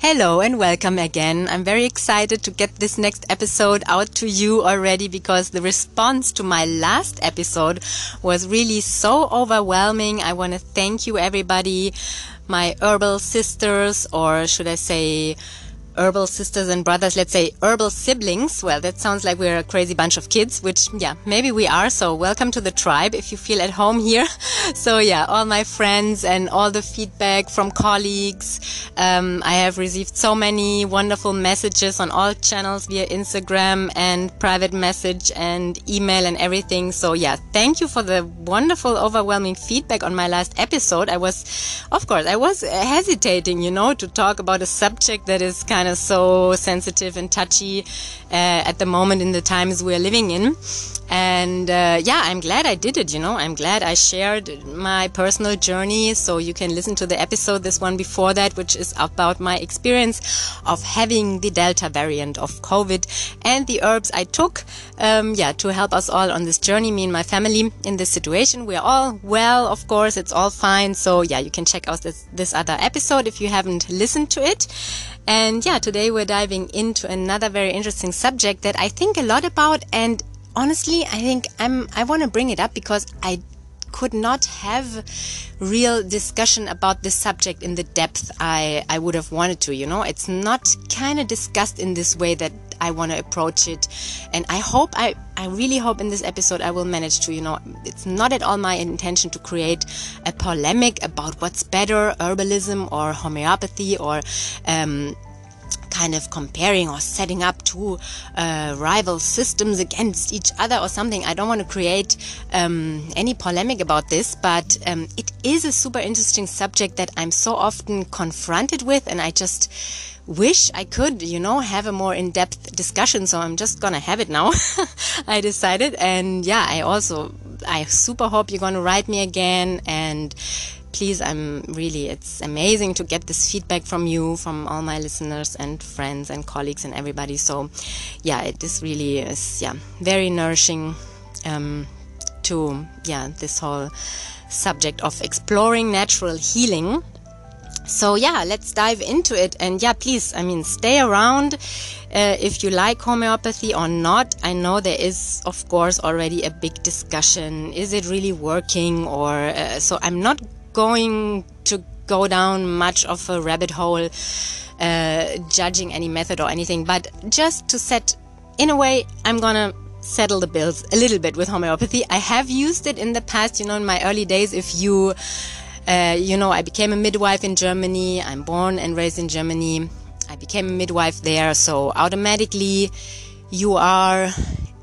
Hello and welcome again. I'm very excited to get this next episode out to you already because the response to my last episode was really so overwhelming. I want to thank you everybody, my herbal sisters, or should I say, herbal sisters and brothers, let's say herbal siblings. Well, that sounds like we're a crazy bunch of kids, which, yeah, maybe we are. So welcome to the tribe if you feel at home here. So yeah, all my friends and all the feedback from colleagues. Um, I have received so many wonderful messages on all channels via Instagram and private message and email and everything. So yeah, thank you for the wonderful, overwhelming feedback on my last episode. I was, of course, I was hesitating, you know, to talk about a subject that is kind of so sensitive and touchy uh, at the moment in the times we're living in. And uh, yeah, I'm glad I did it, you know. I'm glad I shared my personal journey. So you can listen to the episode, this one before that, which is about my experience of having the Delta variant of COVID and the herbs I took, um, yeah, to help us all on this journey, me and my family in this situation. We're all well, of course, it's all fine. So yeah, you can check out this, this other episode if you haven't listened to it. And yeah, today we're diving into another very interesting subject that I think a lot about. And honestly, I think I'm, I want to bring it up because I could not have real discussion about this subject in the depth I, I would have wanted to, you know, it's not kind of discussed in this way that I want to approach it. And I hope, I, I really hope in this episode I will manage to, you know, it's not at all my intention to create a polemic about what's better, herbalism or homeopathy or, um, kind of comparing or setting up two uh, rival systems against each other or something. I don't want to create um, any polemic about this, but um, it is a super interesting subject that I'm so often confronted with, and I just wish I could, you know, have a more in-depth discussion. So I'm just gonna have it now. I decided, and yeah, I also I super hope you're gonna write me again and please, I'm really, it's amazing to get this feedback from you, from all my listeners and friends and colleagues and everybody. So, yeah, it is really is, yeah, very nourishing um, to, yeah, this whole subject of exploring natural healing. So yeah, let's dive into it. And yeah, please, I mean, stay around uh, if you like homeopathy or not. I know there is, of course, already a big discussion. Is it really working? Or uh, so I'm not going to go down much of a rabbit hole uh, judging any method or anything, but just to set, in a way, I'm gonna settle the bills a little bit with homeopathy. I have used it in the past, you know, in my early days. If you, uh, you know, I became a midwife in Germany. I'm born and raised in Germany. I became a midwife there, so automatically you are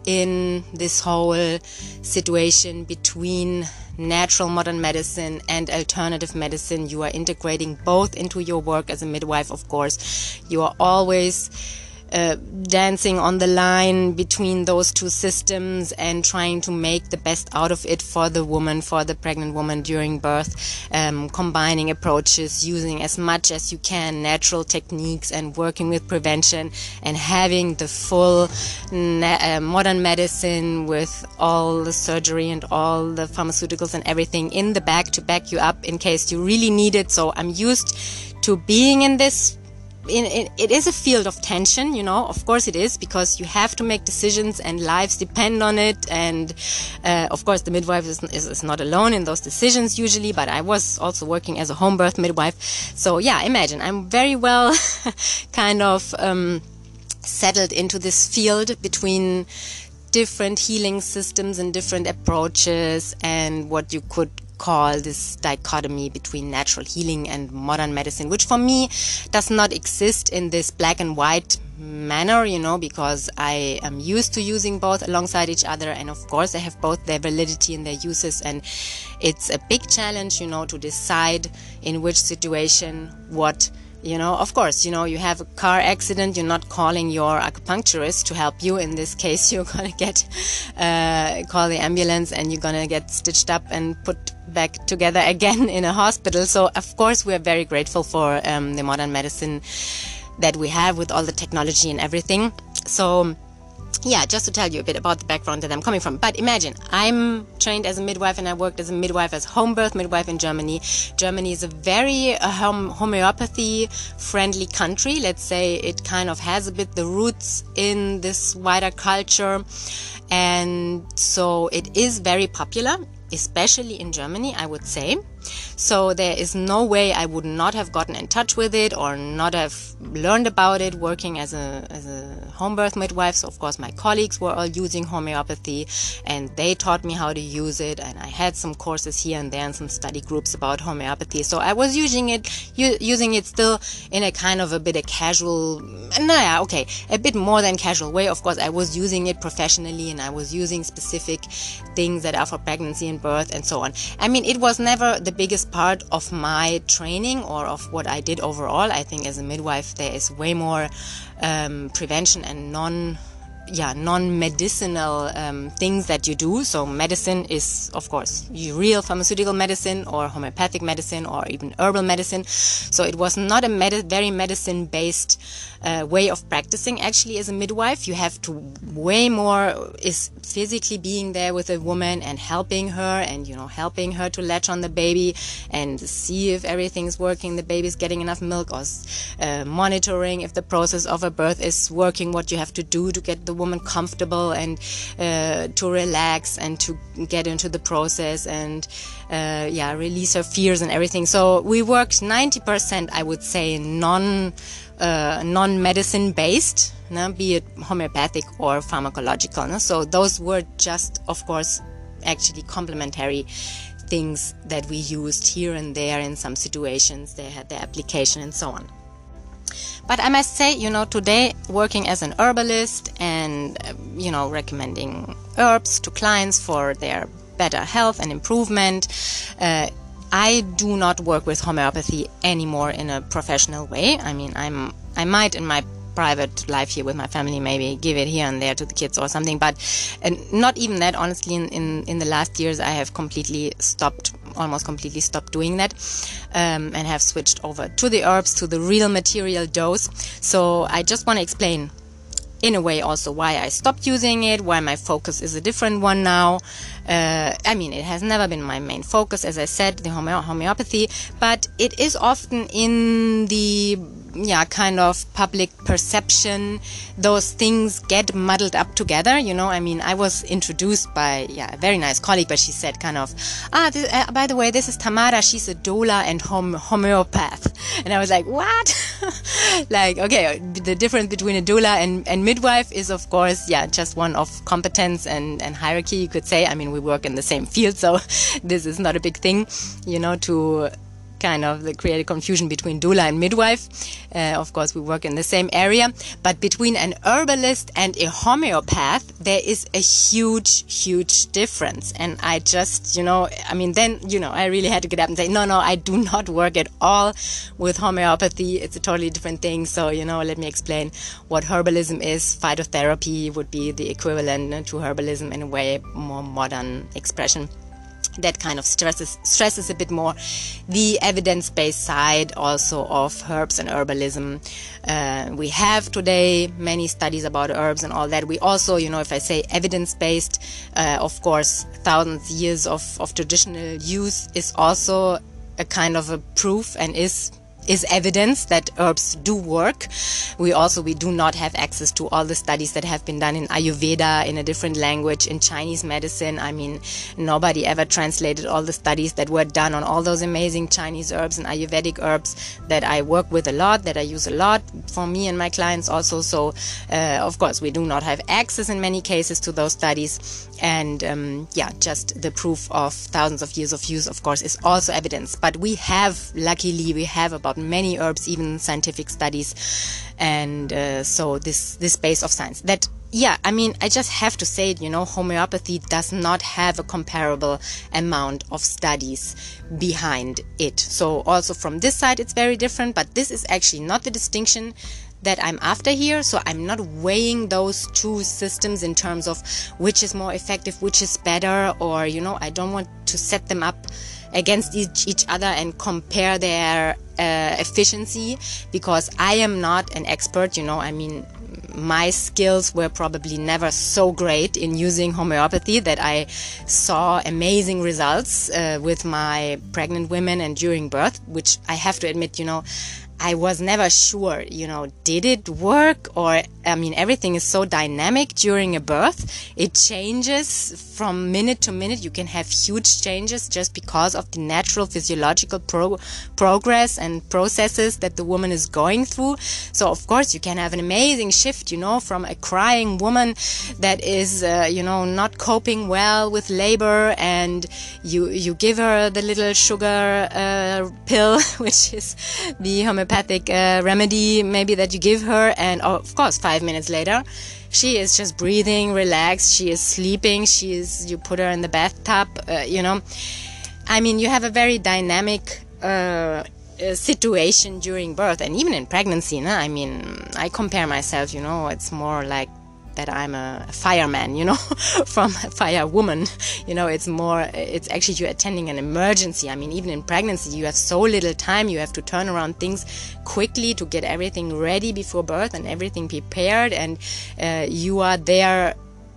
in this whole situation between natural modern medicine and alternative medicine. You are integrating both into your work as a midwife, of course. You are always uh, dancing on the line between those two systems and trying to make the best out of it for the woman, for the pregnant woman during birth, um, combining approaches, using as much as you can natural techniques and working with prevention and having the full uh, modern medicine with all the surgery and all the pharmaceuticals and everything in the bag to back you up in case you really need it. So I'm used to being in this in, in, it is a field of tension, you know. Of course, it is because you have to make decisions and lives depend on it. And uh, of course, the midwife is, is, is, not alone in those decisions usually. But I was also working as a home birth midwife, so yeah. Imagine I'm very well kind of um, settled into this field between different healing systems and different approaches and what you could call this dichotomy between natural healing and modern medicine, which for me does not exist in this black and white manner, you know, because I am used to using both alongside each other. And of course, they have both their validity and their uses. And it's a big challenge, you know, to decide in which situation what you know of course you know you have a car accident you're not calling your acupuncturist to help you. In this case you're gonna get uh, call the ambulance and you're gonna get stitched up and put back together again in a hospital. So of course we're very grateful for um, the modern medicine that we have with all the technology and everything. So yeah, just to tell you a bit about the background that I'm coming from. But imagine, I'm trained as a midwife and I worked as a midwife, as home birth midwife in Germany. Germany is a very uh, hom- homeopathy friendly country. Let's say it kind of has a bit the roots in this wider culture. And so it is very popular, especially in Germany, I would say. So there is no way I would not have gotten in touch with it or not have learned about it working as a, as a home birth midwife. So of course my colleagues were all using homeopathy and they taught me how to use it. And I had some courses here and there and some study groups about homeopathy. So I was using it, using it still in a kind of a bit of casual, mm, no, yeah, okay, a bit more than casual way. Of course, I was using it professionally and I was using specific things that are for pregnancy and birth and so on. I mean, it was never the biggest part of my training or of what I did overall. I think as a midwife, there is way more um, prevention and non yeah non-medicinal um, things that you do so medicine is of course real pharmaceutical medicine or homeopathic medicine or even herbal medicine so it was not a med- very medicine based uh, way of practicing actually as a midwife. You have to way more is physically being there with a woman and helping her and you know helping her to latch on the baby and see if everything's working the baby's getting enough milk or uh, monitoring if the process of a birth is working what you have to do to get the woman comfortable and uh, to relax and to get into the process and uh, yeah release her fears and everything. So we worked 90% i would say non uh, non-medicine based, no? be it homeopathic or pharmacological. No? So those were just, of course, actually complementary things that we used here and there in some situations. They had their application and so on. But I must say, you know, today working as an herbalist and, uh, you know, recommending herbs to clients for their better health and improvement. Uh, I do not work with homeopathy anymore in a professional way. I mean, I'm I might in my private life here with my family maybe give it here and there to the kids or something but and not even that honestly in, in, in the last years i have completely stopped almost completely stopped doing that um, and have switched over to the herbs to the real material dose so i just want to explain in a way also why I stopped using it, why my focus is a different one now. Uh, I mean, it has never been my main focus, as I said, the homeopathy, but it is often in the yeah kind of public perception. Those things get muddled up together you know. I mean i was introduced by yeah a very nice colleague but she said kind of ah this, uh, by the way this is tamara. She's a doula and home, homeopath. And i was like what? Like okay the difference between a doula and, and midwife is of course yeah just one of competence and, and hierarchy you could say. I mean we work in the same field so this is not a big thing you know to kind of the created confusion between doula and midwife. Uh, of course, we work in the same area, but between an herbalist and a homeopath, there is a huge, huge difference. And I just, you know, I mean, then, you know, I really had to get up and say, no, no, I do not work at all with homeopathy. It's a totally different thing. So, you know, let me explain what herbalism is. Phytotherapy would be the equivalent to herbalism in a way, more modern expression that kind of stresses stresses a bit more the evidence-based side also of herbs and herbalism. Uh, we have today many studies about herbs and all that. We also, you know, if I say evidence-based, uh, of course, thousands years of, of traditional use is also a kind of a proof and is is evidence that herbs do work. We also we do not have access to all the studies that have been done in Ayurveda in a different language in Chinese medicine. I mean, nobody ever translated all the studies that were done on all those amazing Chinese herbs and Ayurvedic herbs that I work with a lot, that I use a lot for me and my clients also. So, uh, of course, we do not have access in many cases to those studies. And um, yeah, just the proof of thousands of years of use, of course, is also evidence. But we have, luckily, we have about many herbs, even scientific studies, and uh, so this this base of science that yeah, I mean, I just have to say you know, homeopathy does not have a comparable amount of studies behind it. So, also from this side, it's very different, but this is actually not the distinction that I'm after here. So, I'm not weighing those two systems in terms of which is more effective, which is better, or, you know, I don't want to set them up against each, each other and compare their uh, efficiency because I am not an expert. You know, I mean, my skills were probably never so great in using homeopathy that I saw amazing results uh, with my pregnant women and during birth, which I have to admit, you know, I was never sure, you know, did it work? Or, I mean, everything is so dynamic during a birth. It changes from minute to minute. You can have huge changes just because of the natural physiological pro progress and processes that the woman is going through. So, of course, you can have an amazing shift, you know, from a crying woman that is, uh, you know, not coping well with labor and you, you give her the little sugar uh, pill, which is the homeopathic homeopathic uh, remedy maybe that you give her and of course five minutes later she is just breathing relaxed she is sleeping she is you put her in the bathtub uh, you know i mean you have a very dynamic uh, situation during birth and even in pregnancy no? i mean i compare myself you know it's more like that I'm a fireman, you know, from a firewoman. You know, it's more, it's actually you're attending an emergency. I mean, even in pregnancy, you have so little time. You have to turn around things quickly to get everything ready before birth and everything prepared. And uh, you are there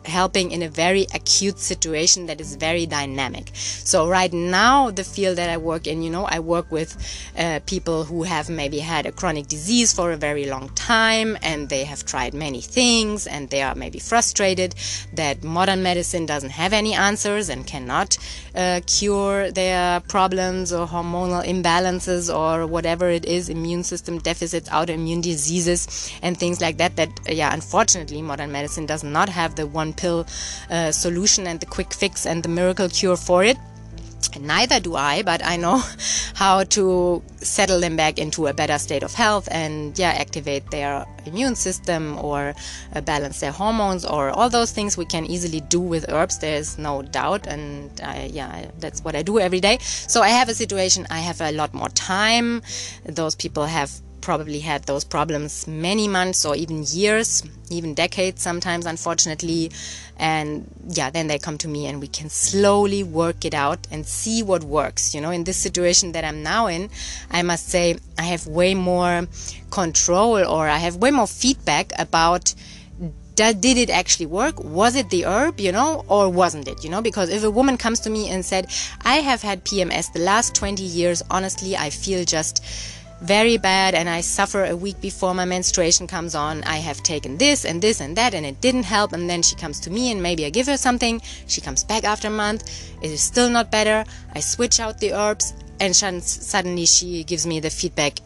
helping in a very acute situation that is very dynamic. So right now, the field that I work in, you know, I work with uh, people who have maybe had a chronic disease for a very long time and they have tried many things and they are maybe frustrated that modern medicine doesn't have any answers and cannot uh, cure their problems or hormonal imbalances or whatever it is, immune system deficits, autoimmune diseases and things like that. That, yeah, unfortunately, modern medicine does not have the one pill uh, solution and the quick fix and the miracle cure for it. neither do I, but I know how to settle them back into a better state of health and yeah, activate their immune system or uh, balance their hormones or all those things we can easily do with herbs. There's no doubt, and I, yeah, that's what I do every day. So I have a situation. I have a lot more time. Those people have probably had those problems many months or even years, even decades sometimes, unfortunately. And yeah, then they come to me and we can slowly work it out and see what works. You know, in this situation that I'm now in, I must say I have way more control or I have way more feedback about did it actually work? Was it the herb, you know, or wasn't it, you know? Because if a woman comes to me and said, I have had PMS the last 20 years, honestly, I feel just very bad and I suffer a week before my menstruation comes on. I have taken this and this and that and it didn't help. And then she comes to me and maybe I give her something. She comes back after a month. It is still not better. I switch out the herbs and suddenly she gives me the feedback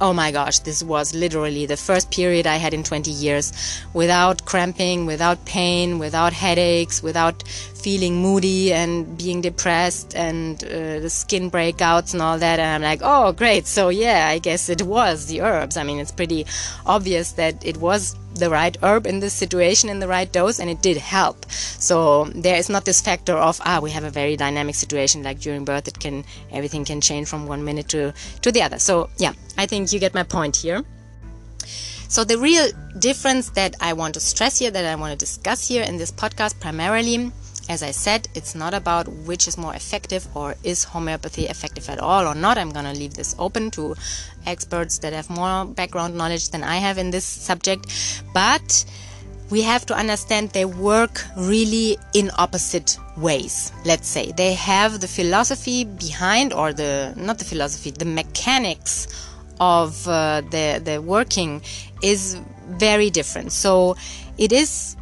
oh my gosh, this was literally the first period I had in 20 years without cramping, without pain, without headaches, without feeling moody and being depressed and uh, the skin breakouts and all that. And I'm like, oh, great. So, yeah, I guess it was the herbs. I mean, it's pretty obvious that it was the right herb in this situation in the right dose and it did help so there is not this factor of ah we have a very dynamic situation like during birth it can everything can change from one minute to to the other so yeah i think you get my point here so the real difference that i want to stress here that i want to discuss here in this podcast primarily as I said, it's not about which is more effective or is homeopathy effective at all or not. I'm going to leave this open to experts that have more background knowledge than I have in this subject. But we have to understand they work really in opposite ways let's say they have the philosophy behind or the not the philosophy the mechanics of uh, the the working is very different so it is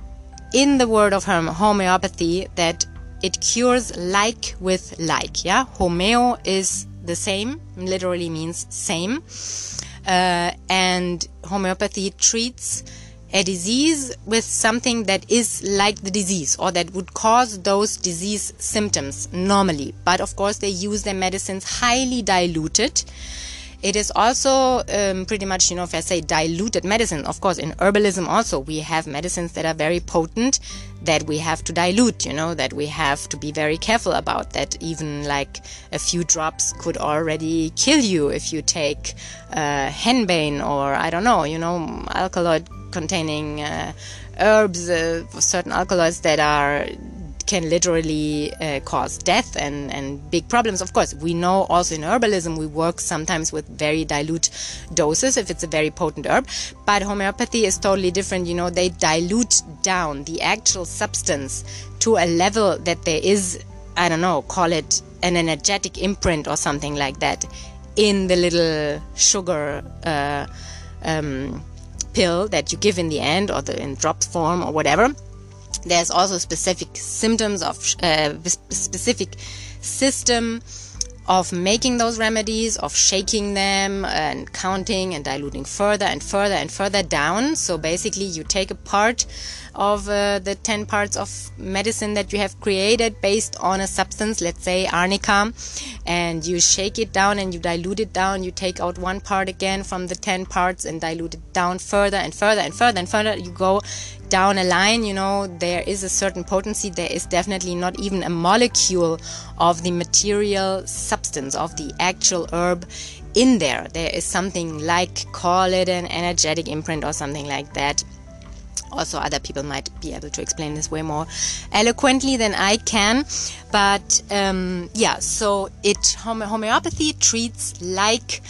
in the word of homeopathy that it cures like with like. Yeah, homeo is the same, literally means same, uh, and homeopathy treats a disease with something that is like the disease or that would cause those disease symptoms normally. But of course, they use their medicines highly diluted it is also um, pretty much, you know, if I say diluted medicine, of course, in herbalism also, we have medicines that are very potent that we have to dilute, you know, that we have to be very careful about, that even like a few drops could already kill you if you take uh, henbane or, I don't know, you know, alkaloid containing uh, herbs, uh, certain alkaloids that are can literally uh, cause death and, and big problems. Of course, we know also in herbalism we work sometimes with very dilute doses if it's a very potent herb, but homeopathy is totally different. You know, they dilute down the actual substance to a level that there is, I don't know, call it an energetic imprint or something like that in the little sugar. Uh, um, pill that you give in the end or the in drop form or whatever there's also specific symptoms of uh, specific system of making those remedies, of shaking them and counting and diluting further and further and further down. So basically, you take a part of uh, the 10 parts of medicine that you have created based on a substance, let's say arnica, and you shake it down and you dilute it down. You take out one part again from the 10 parts and dilute it down further and further and further and further. You go down a line, you know, there is a certain potency. There is definitely not even a molecule of the material substance of the actual herb in there. There is something like, call it an energetic imprint or something like that also other people might be able to explain this way more eloquently than I can. But um, yeah, so it homeopathy treats like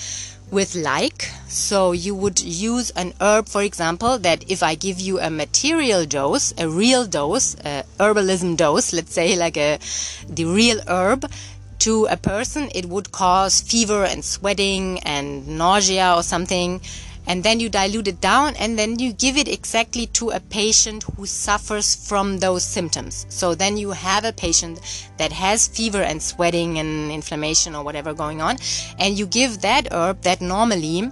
with like. So you would use an herb, for example, that if I give you a material dose, a real dose, a herbalism dose, let's say like a the real herb, to a person, it would cause fever and sweating and nausea or something and then you dilute it down and then you give it exactly to a patient who suffers from those symptoms. So then you have a patient that has fever and sweating and inflammation or whatever going on, and you give that herb that normally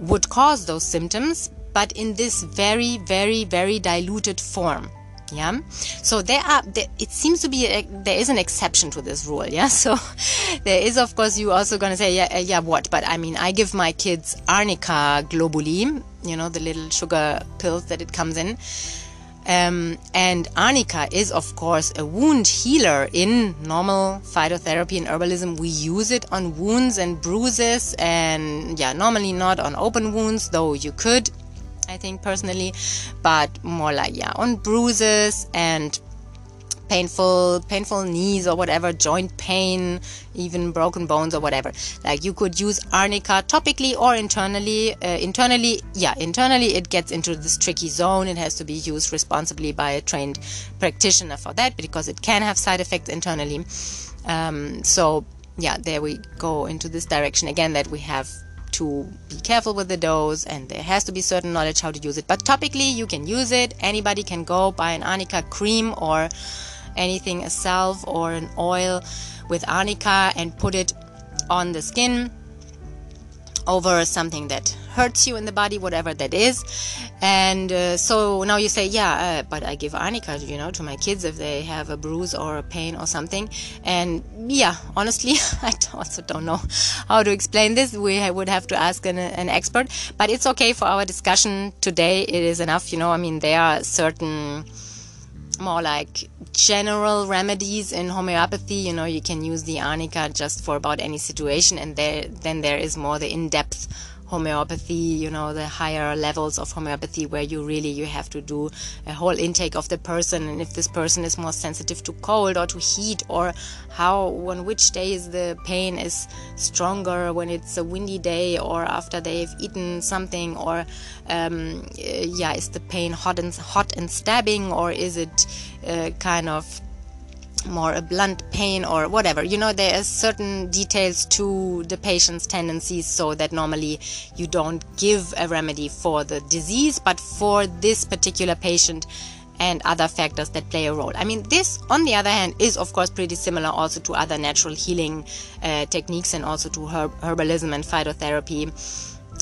would cause those symptoms, but in this very, very, very diluted form yeah? So there are there, it seems to be a, there is an exception to this rule yeah? So there is of course you also going to say yeah yeah what? But i mean i give my kids arnica globuli you know the little sugar pills that it comes in. Um, and arnica is of course a wound healer in normal phytotherapy and herbalism. We use it on wounds and bruises and yeah normally not on open wounds though you could I think personally, but more like yeah, on bruises and painful painful knees or whatever joint pain even broken bones or whatever. Like you could use arnica topically or internally uh, internally yeah internally it gets into this tricky zone. It has to be used responsibly by a trained practitioner for that because it can have side effects internally. Um, so yeah there we go into this direction again that we have to be careful with the dose and there has to be certain knowledge how to use it. But topically, you can use it. Anybody can go buy an arnica cream or anything, a salve or an oil with arnica and put it on the skin over something that hurts you in the body, whatever that is. And uh, so now you say, yeah, uh, but I give arnica, you know, to my kids if they have a bruise or a pain or something. And yeah, honestly, I also don't know how to explain this. We would have to ask an, an expert. But it's okay for our discussion today. It is enough, you know. I mean, there are certain more like general remedies in homeopathy. You know you can use the arnica just for about any situation and there then there is more the in-depth homeopathy you know the higher levels of homeopathy where you really you have to do a whole intake of the person. And if this person is more sensitive to cold or to heat or how on which days the pain is stronger when it's a windy day or after they've eaten something or um, yeah is the pain hot and hot and stabbing or is it uh, kind of more a blunt pain or whatever. You know, there are certain details to the patient's tendencies so that normally you don't give a remedy for the disease, but for this particular patient and other factors that play a role. I mean, this, on the other hand, is of course pretty similar also to other natural healing uh, techniques and also to herb- herbalism and phytotherapy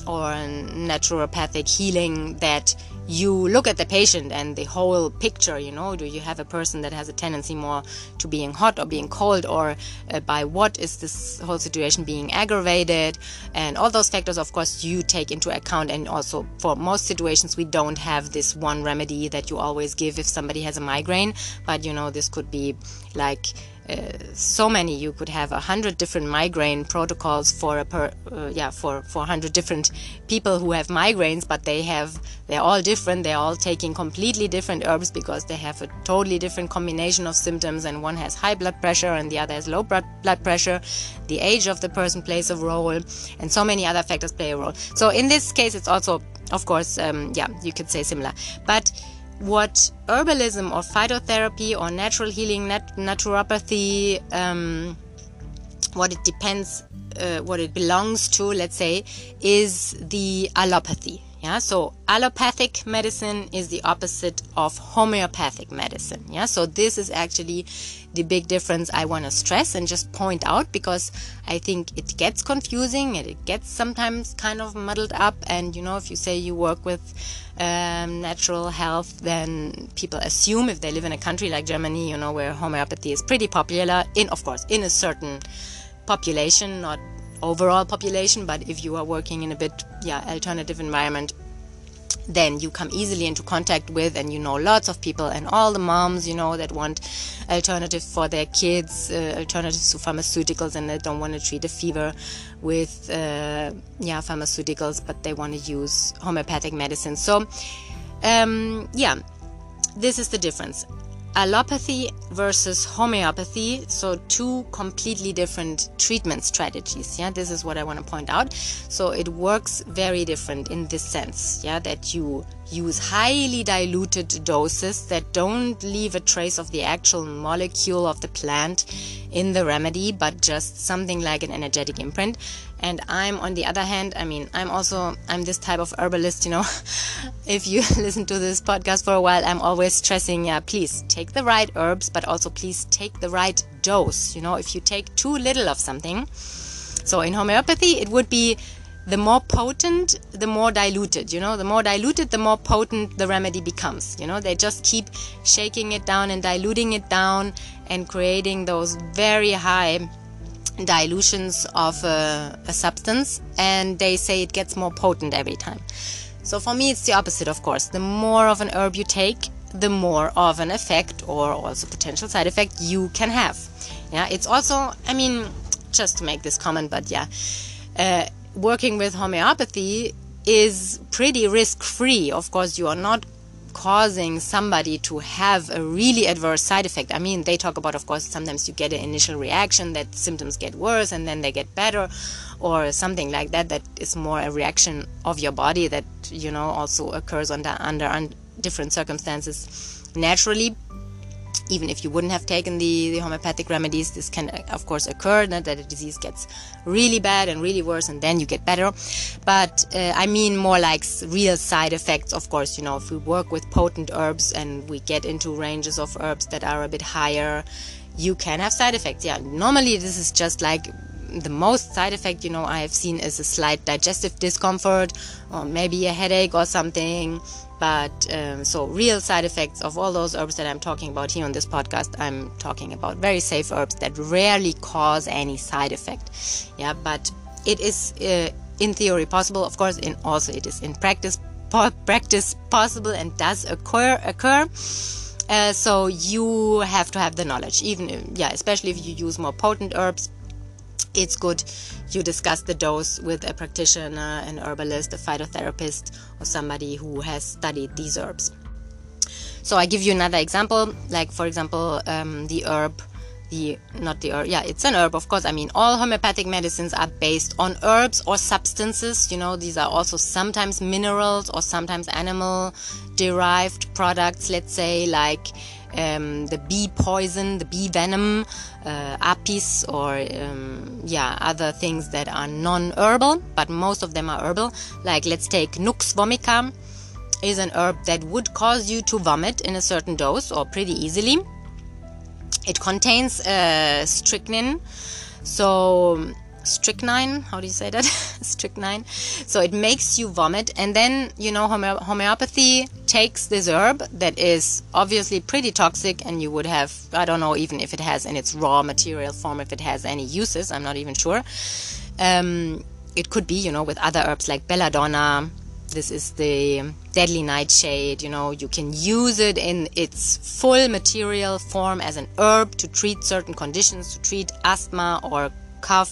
or naturopathic healing that you look at the patient and the whole picture you know do you have a person that has a tendency more to being hot or being cold or uh, by what is this whole situation being aggravated? And all those factors of course you take into account. And also for most situations we don't have this one remedy that you always give if somebody has a migraine. But you know this could be like uh, so many you could have a hundred different migraine protocols for a per uh, yeah for for hundred different people who have migraines but they have they're all different. They're all taking completely different herbs because they have a totally different combination of symptoms and one has high blood pressure and the other has low blood pressure. The age of the person plays a role and so many other factors play a role. So in this case it's also of course um, yeah you could say similar. But what herbalism or phytotherapy or natural healing, nat- naturopathy, um, what it depends, uh, what it belongs to, let's say, is the allopathy. Yeah, so allopathic medicine is the opposite of homeopathic medicine. Yeah, so this is actually the big difference I want to stress and just point out because I think it gets confusing and it gets sometimes kind of muddled up. And you know, if you say you work with um, natural health, then people assume if they live in a country like Germany, you know, where homeopathy is pretty popular, in of course, in a certain population, not overall population, but if you are working in a bit, yeah, alternative environment, then you come easily into contact with and you know lots of people and all the moms you know that want alternative for their kids uh, alternatives to pharmaceuticals and they don't want to treat a fever with uh, yeah pharmaceuticals but they want to use homeopathic medicine. So um, yeah this is the difference allopathy versus homeopathy so two completely different treatment strategies yeah? This is what i want to point out. So it works very different in this sense yeah that you use highly diluted doses that don't leave a trace of the actual molecule of the plant in the remedy but just something like an energetic imprint and i'm on the other hand i mean i'm also i'm this type of herbalist you know. If you listen to this podcast for a while i'm always stressing yeah please take the right herbs but also please take the right dose you know. If you take too little of something so in homeopathy it would be the more potent the more diluted you know. The more diluted the more potent the remedy becomes you know. They just keep shaking it down and diluting it down and creating those very high dilutions of a, a, substance and they say it gets more potent every time. So for me, it's the opposite, of course. The more of an herb you take, the more of an effect or also potential side effect you can have. Yeah, it's also, I mean, just to make this comment, but yeah, uh, working with homeopathy is pretty risk free. Of course, you are not causing somebody to have a really adverse side effect. I mean, they talk about, of course, sometimes you get an initial reaction that symptoms get worse and then they get better, or something like that. That is more a reaction of your body that you know also occurs under under, under different circumstances naturally even if you wouldn't have taken the, the homeopathic remedies, this can, of course, occur that the disease gets really bad and really worse, and then you get better. But uh, I mean more like real side effects, of course. You know, if we work with potent herbs and we get into ranges of herbs that are a bit higher, you can have side effects. Yeah, normally this is just like the most side effect you know I have seen is a slight digestive discomfort or maybe a headache or something but um, so real side effects of all those herbs that I'm talking about here on this podcast, I'm talking about very safe herbs that rarely cause any side effect. Yeah, but it is uh, in theory possible. Of course, in also it is in practice po- practice possible and does occur occur. Uh, so you have to have the knowledge, even yeah, especially if you use more potent herbs it's good you discuss the dose with a practitioner, an herbalist, a phytotherapist, or somebody who has studied these herbs. So I give you another example, like for example, um, the herb, the not the herb, yeah, it's an herb, of course. I mean, all homeopathic medicines are based on herbs or substances. You know, these are also sometimes minerals or sometimes animal derived products. Let's say like um, the bee poison, the bee venom, uh, apis, or um, yeah, other things that are non-herbal, but most of them are herbal. Like let's take Nux vomica, is an herb that would cause you to vomit in a certain dose or pretty easily. It contains uh, strychnine, so strychnine how do you say that? Strychnine. So it makes you vomit. And then you know home- homeopathy takes this herb that is obviously pretty toxic and you would have i don't know even if it has in its raw material form if it has any uses i'm not even sure. Um, it could be you know with other herbs like belladonna. This is the deadly nightshade. You know, you can use it in its full material form as an herb to treat certain conditions, to treat asthma or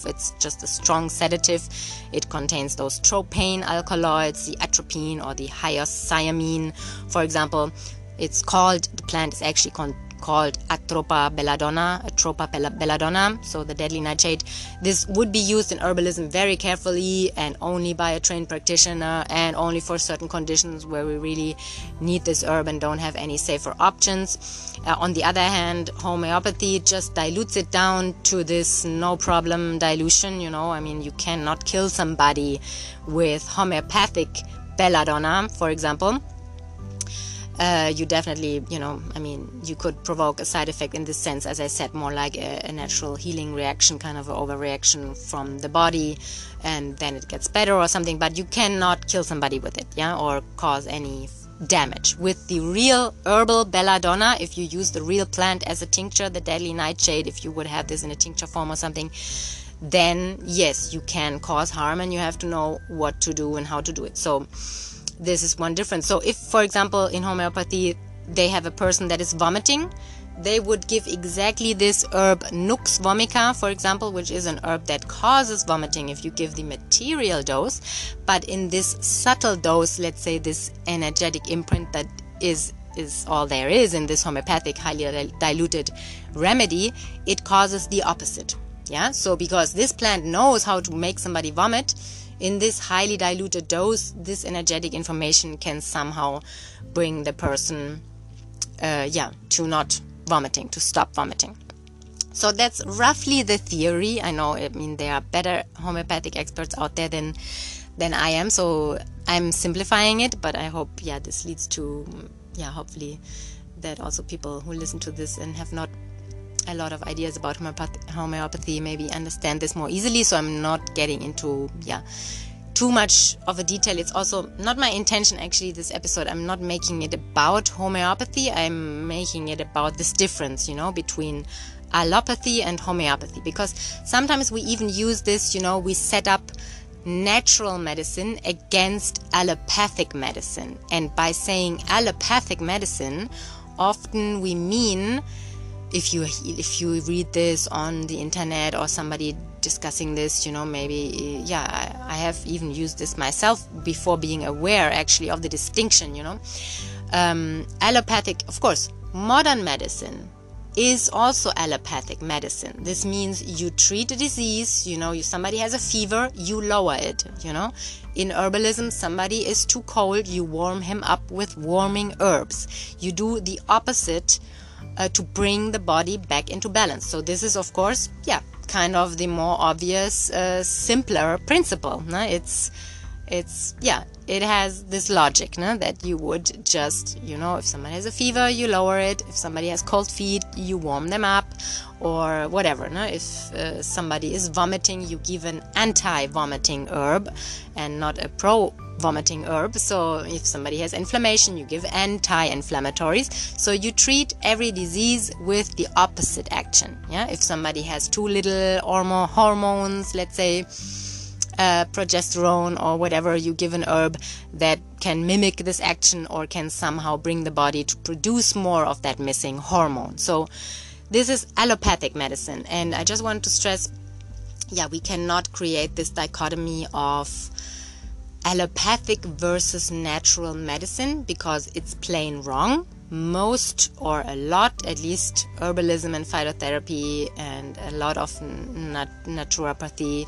It's just a strong sedative. It contains those tropane alkaloids, the atropine or the hyoscyamine, for example. It's called, the plant is actually called called Atropa belladonna, Atropa belladonna, so the deadly nightshade. This would be used in herbalism very carefully and only by a trained practitioner and only for certain conditions where we really need this herb and don't have any safer options. Uh, on the other hand, homeopathy just dilutes it down to this no problem dilution, you know, I mean, you cannot kill somebody with homeopathic belladonna, for example uh, you definitely, you know, I mean, you could provoke a side effect in this sense, as I said, more like a, a natural healing reaction, kind of an overreaction from the body, and then it gets better or something. But you cannot kill somebody with it, yeah, or cause any damage. With the real herbal belladonna, if you use the real plant as a tincture, the deadly nightshade, if you would have this in a tincture form or something, then yes, you can cause harm, and you have to know what to do and how to do it. So this is one difference. So, if, for example, in homeopathy, they have a person that is vomiting, they would give exactly this herb Nux vomica, for example, which is an herb that causes vomiting if you give the material dose. But in this subtle dose, let's say this energetic imprint that is is all there is in this homeopathic highly diluted remedy, it causes the opposite. Yeah. So because this plant knows how to make somebody vomit, in this highly diluted dose, this energetic information can somehow bring the person, uh, yeah, to not vomiting, to stop vomiting. So that's roughly the theory. I know, I mean, there are better homeopathic experts out there than than I am. So I'm simplifying it, but I hope, yeah, this leads to, yeah, hopefully that also people who listen to this and have not a lot of ideas about homeopathy, maybe understand this more easily. So I'm not getting into yeah too much of a detail. It's also not my intention actually. This episode, I'm not making it about homeopathy. I'm making it about this difference, you know, between allopathy and homeopathy because sometimes we even use this. You know, we set up natural medicine against allopathic medicine, and by saying allopathic medicine, often we mean if you if you read this on the internet or somebody discussing this you know maybe yeah I, have even used this myself before being aware actually of the distinction you know um, allopathic of course modern medicine is also allopathic medicine. This means you treat a disease, you know, somebody has a fever, you lower it, you know. In herbalism, somebody is too cold, you warm him up with warming herbs. You do the opposite uh, to bring the body back into balance. So this is, of course, yeah, kind of the more obvious, uh, simpler principle. No? It's it's yeah it has this logic no? that you would just you know if somebody has a fever you lower it if somebody has cold feet you warm them up or whatever no? if uh, somebody is vomiting you give an anti-vomiting herb and not a pro vomiting herb. So if somebody has inflammation, you give anti-inflammatories. So you treat every disease with the opposite action. Yeah. If somebody has too little hormo- hormones, let's say uh, progesterone or whatever, you give an herb that can mimic this action or can somehow bring the body to produce more of that missing hormone. So this is allopathic medicine, and I just want to stress. Yeah, we cannot create this dichotomy of allopathic versus natural medicine because it's plain wrong. Most or a lot, at least, herbalism and phytotherapy and a lot of nat- naturopathy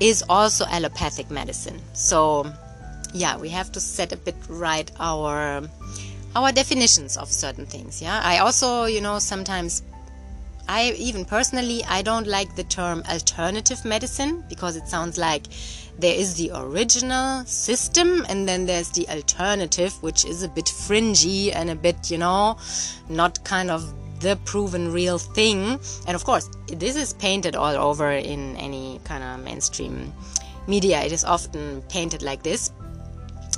is also allopathic medicine. So, yeah, we have to set a bit right our our definitions of certain things. Yeah, I also, you know, sometimes I even personally I don't like the term alternative medicine because it sounds like there is the original system and then there's the alternative which is a bit fringy and a bit you know not kind of the proven real thing. And of course this is painted all over in any kind of mainstream media. It is often painted like this.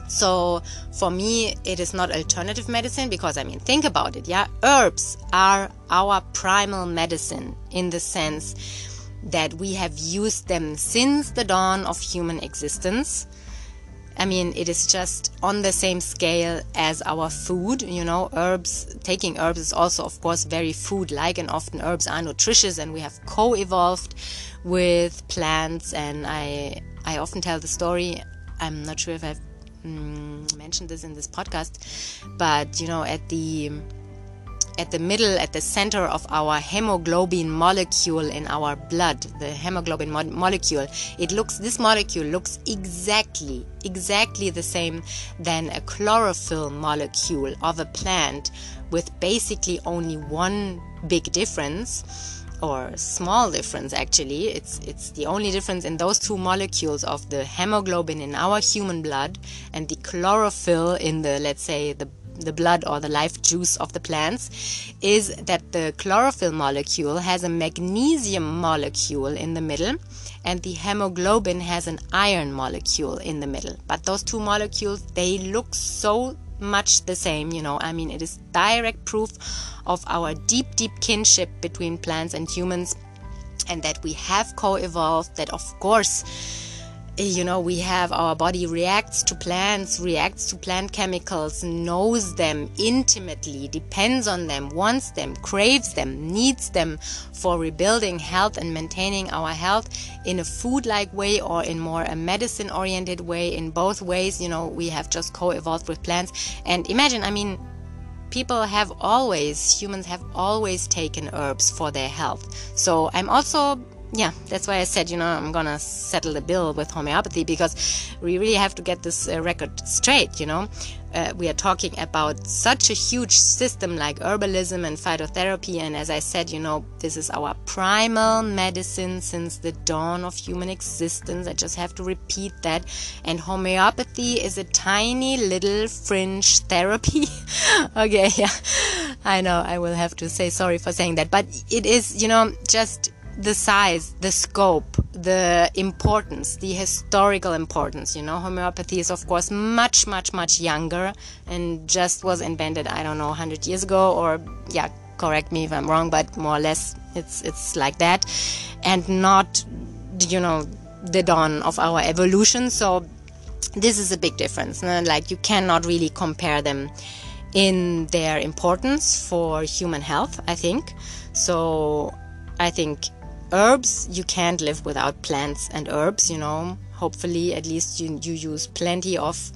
So for me it is not alternative medicine because i mean think about it yeah? Herbs are our primal medicine in the sense that we have used them since the dawn of human existence. I mean, it is just on the same scale as our food. You know, herbs, taking herbs is also, of course, very food like, and often herbs are nutritious, and we have co evolved with plants. And I, I often tell the story. I'm not sure if I've mm, mentioned this in this podcast, but you know, at the at the middle, at the center of our hemoglobin molecule in our blood, the hemoglobin mo- molecule, it looks, this molecule looks exactly, exactly the same than a chlorophyll molecule of a plant with basically only one big difference or small difference actually. It's it's the only difference in those two molecules of the hemoglobin in our human blood and the chlorophyll in the let's say the the blood or the life juice of the plants is that the chlorophyll molecule has a magnesium molecule in the middle and the hemoglobin has an iron molecule in the middle. But those two molecules they look so much the same you know. I mean it is direct proof of our deep deep kinship between plants and humans and that we have co-evolved that of course Eh, you know we have our body reacts to plants reacts to plant chemicals knows them intimately depends on them wants them craves them needs them for rebuilding health and maintaining our health in a food like way or in more a medicine oriented way. In both ways you know we have just co-evolved with plants. And imagine i mean people have always humans have always taken herbs for their health. So i'm also yeah, that's why I said, you know, I'm gonna settle the bill with homeopathy because we really have to get this uh, record straight, you know. Uh, we are talking about such a huge system like herbalism and phytotherapy, and as I said, you know, this is our primal medicine since the dawn of human existence. I just have to repeat that. And homeopathy is a tiny little fringe therapy. okay, yeah, I know I will have to say sorry for saying that, but it is, you know, just the size, the scope, the importance, the historical importance. You know, homeopathy is, of course, much, much, much younger and just was invented, I don't know, 100 years ago, or yeah, correct me if I'm wrong, but more or less it's, it's like that. And not, you know, the dawn of our evolution. So this is a big difference. Like, you cannot really compare them in their importance for human health, I think. So I think herbs you can't live without plants and herbs you know. Hopefully at least you, you use plenty of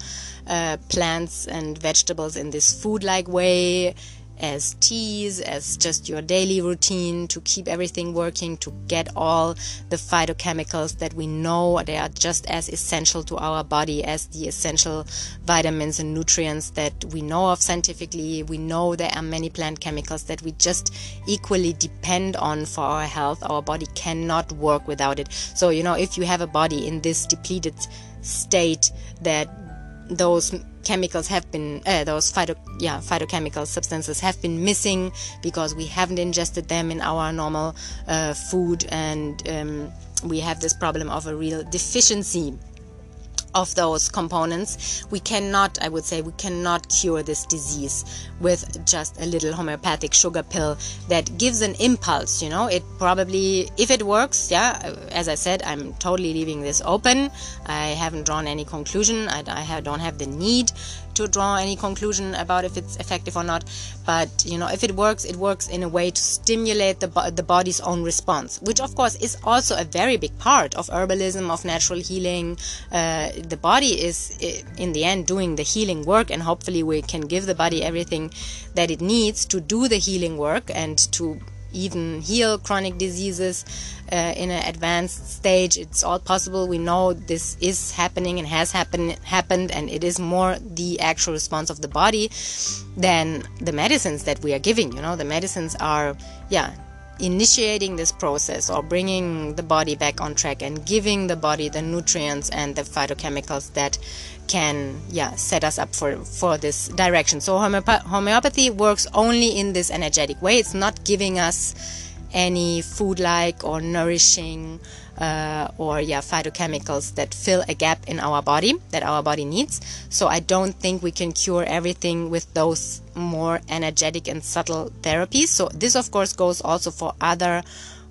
uh, plants and vegetables in this food like way as teas, as just your daily routine to keep everything working, to get all the phytochemicals that we know they are just as essential to our body as the essential vitamins and nutrients that we know of scientifically. We know there are many plant chemicals that we just equally depend on for our health. Our body cannot work without it. So, you know, if you have a body in this depleted state that those chemicals have been uh, those phyto yeah phytochemical substances have been missing because we haven't ingested them in our normal uh, food and um, we have this problem of a real deficiency of those components, we cannot, I would say, we cannot cure this disease with just a little homeopathic sugar pill that gives an impulse. You know, it probably, if it works, yeah, as I said, I'm totally leaving this open. I haven't drawn any conclusion. I, I don't have the need to draw any conclusion about if it's effective or not. But you know, if it works, it works in a way to stimulate the the body's own response, which of course is also a very big part of herbalism, of natural healing. Uh, the body is in the end doing the healing work, and hopefully we can give the body everything that it needs to do the healing work and to even heal chronic diseases uh, in an advanced stage. It's all possible. We know this is happening and has happened happened, and it is more the actual response of the body than the medicines that we are giving. You know, the medicines are, yeah, initiating this process or bringing the body back on track and giving the body the nutrients and the phytochemicals that can yeah set us up for for this direction. So homeopathy works only in this energetic way. It's not giving us any food like or nourishing uh, or yeah phytochemicals that fill a gap in our body that our body needs. So i don't think we can cure everything with those more energetic and subtle therapies. So this of course goes also for other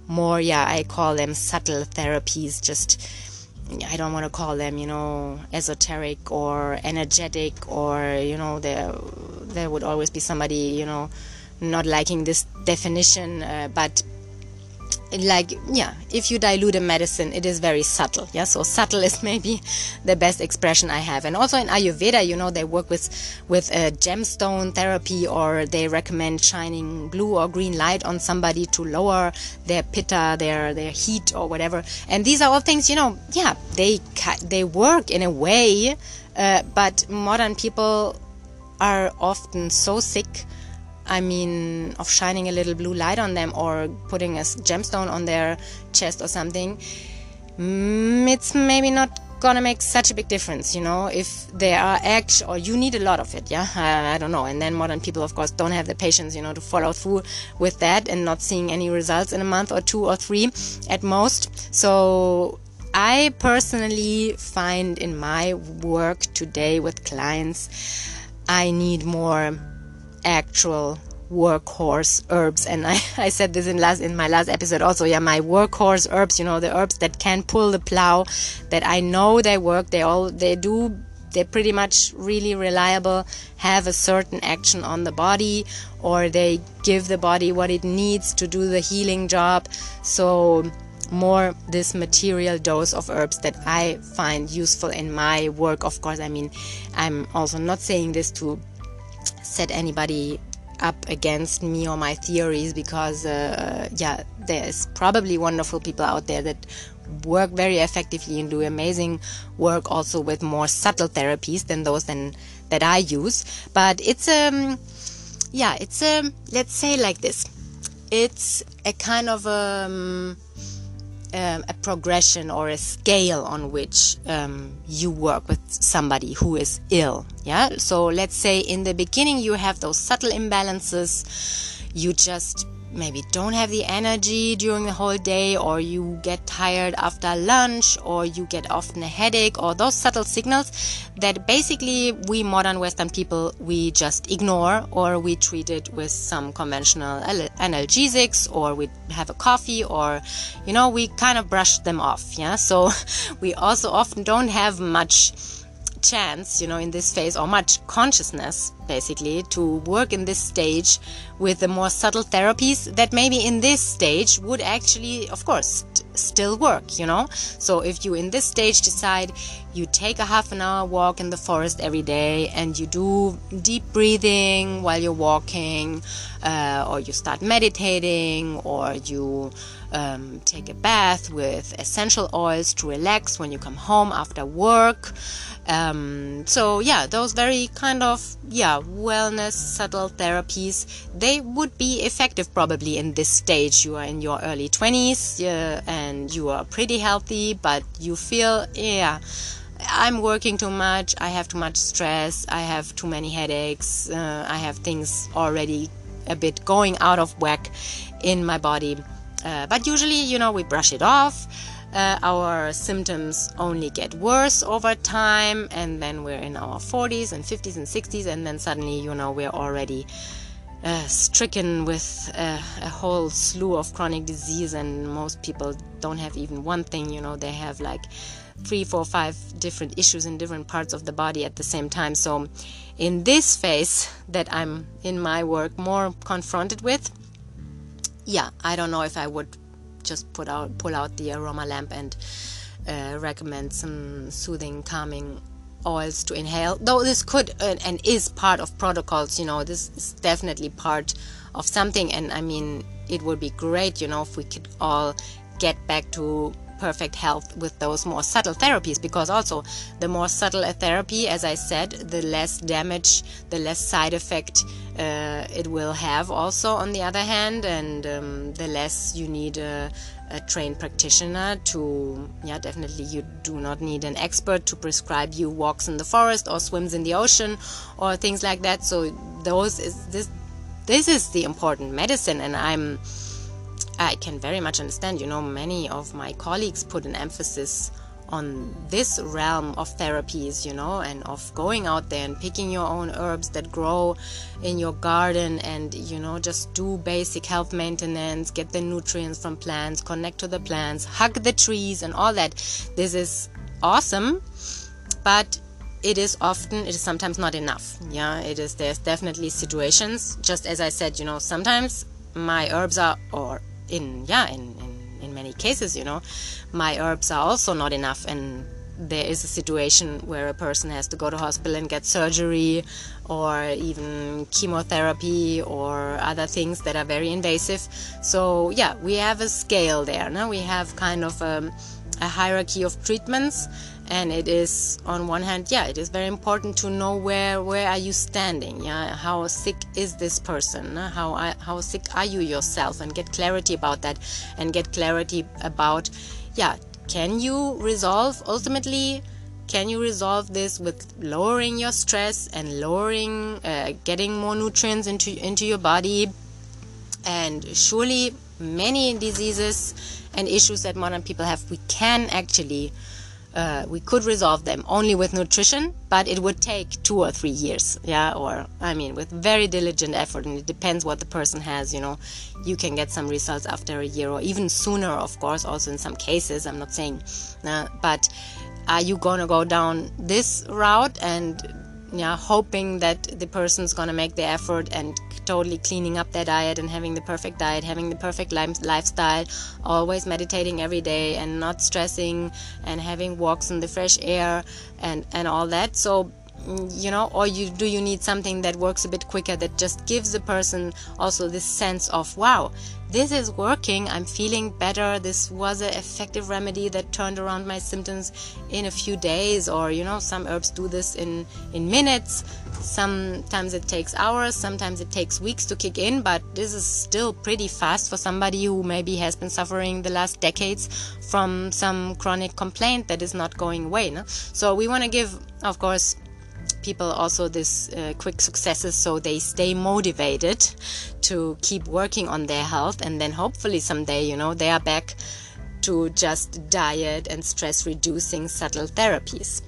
more yeah i call them subtle therapies. Just I don't want to call them, you know, esoteric or energetic or, you know, there there would always be somebody, you know, not liking this definition, uh, but like yeah if you dilute a medicine it is very subtle. Yeah so subtle is maybe the best expression i have. And also in ayurveda you know they work with with a gemstone therapy or they recommend shining blue or green light on somebody to lower their pitta their their heat or whatever. And these are all things you know yeah they they work in a way uh, but modern people are often so sick I mean, of shining a little blue light on them or putting a gemstone on their chest or something, mm, it's maybe not gonna make such a big difference, you know, if there are acts or you need a lot of it, yeah, I, I, don't know. And then modern people, of course, don't have the patience, you know, to follow through with that and not seeing any results in a month or two or three at most. So I personally find in my work today with clients, I need more actual workhorse herbs. And I, I said this in last in my last episode also. Yeah my workhorse herbs you know the herbs that can pull the plow that I know they work. They all they do they're pretty much really reliable have a certain action on the body or they give the body what it needs to do the healing job. So more this material dose of herbs that I find useful in my work. Of course I mean I'm also not saying this to set anybody up against me or my theories because uh, yeah there's probably wonderful people out there that work very effectively and do amazing work also with more subtle therapies than those than that I use. But it's um yeah it's um let's say like this. It's a kind of um um, a progression or a scale on which um, you work with somebody who is ill. Yeah. So let's say in the beginning you have those subtle imbalances. You just maybe don't have the energy during the whole day or you get tired after lunch or you get often a headache or those subtle signals that basically we modern western people we just ignore or we treat it with some conventional analgesics or we have a coffee or you know we kind of brush them off yeah? So we also often don't have much chance, you know, in this phase or much consciousness basically to work in this stage with the more subtle therapies that maybe in this stage would actually, of course, st- still work, you know. So if you in this stage decide you take a half an hour walk in the forest every day and you do deep breathing while you're walking, uh, or you start meditating, or you um, take a bath with essential oils to relax when you come home after work. Um, so yeah, those very kind of yeah wellness subtle therapies they would be effective probably in this stage. You are in your early 20s uh, and you are pretty healthy, but you feel yeah. I'm working too much. I have too much stress. I have too many headaches. Uh, I have things already a bit going out of whack in my body. Uh, but usually, you know, we brush it off. Uh, our symptoms only get worse over time, and then we're in our 40s and 50s and 60s, and then suddenly, you know, we're already uh, stricken with uh, a whole slew of chronic disease, and most people don't have even one thing, you know, they have like three, four, five different issues in different parts of the body at the same time. So, in this phase that I'm in my work more confronted with, yeah, I don't know if I would just put out pull out the aroma lamp and uh, recommend some soothing, calming oils to inhale. Though this could and is part of protocols, you know, this is definitely part of something. And I mean, it would be great, you know, if we could all get back to perfect health with those more subtle therapies because also the more subtle a therapy as i said the less damage the less side effect uh, it will have also on the other hand and um, the less you need a, a, trained practitioner to yeah definitely you do not need an expert to prescribe you walks in the forest or swims in the ocean or things like that. So those is this this is the important medicine and i'm I can very much understand, you know, many of my colleagues put an emphasis on this realm of therapies, you know, and of going out there and picking your own herbs that grow in your garden and, you know, just do basic health maintenance, get the nutrients from plants, connect to the plants, hug the trees, and all that. This is awesome, but it is often it is sometimes not enough yeah it is there's definitely situations just as i said you know sometimes my herbs are or in yeah in, in in many cases you know. My herbs are also not enough and there is a situation where a person has to go to hospital and get surgery or even chemotherapy or other things that are very invasive. So yeah we have a scale there now we have kind of a, um, a hierarchy of treatments and it is on one hand yeah it is very important to know where where are you standing yeah? How sick is this person how how sick are you yourself? And get clarity about that and get clarity about yeah can you resolve ultimately can you resolve this with lowering your stress and lowering uh, getting more nutrients into into your body? And surely many diseases and issues that modern people have we can actually uh, we could resolve them only with nutrition, but it would take two or three years. Yeah, or I mean, with very diligent effort, and it depends what the person has. You know, you can get some results after a year or even sooner, of course, also in some cases. I'm not saying, uh, but are you gonna go down this route and yeah, hoping that the person's gonna make the effort and totally cleaning up their diet and having the perfect diet, having the perfect lifestyle, always meditating every day and not stressing and having walks in the fresh air and and all that. So you know or you do you need something that works a bit quicker that just gives the person also this sense of wow this is working. I'm feeling better. This was an effective remedy that turned around my symptoms in a few days or you know some herbs do this in in minutes sometimes it takes hours sometimes it takes weeks to kick in but this is still pretty fast for somebody who maybe has been suffering the last decades from some chronic complaint that is not going away no? so we want to give of course people also this uh, quick successes so they stay motivated to keep working on their health and then hopefully someday you know they are back to just diet and stress reducing subtle therapies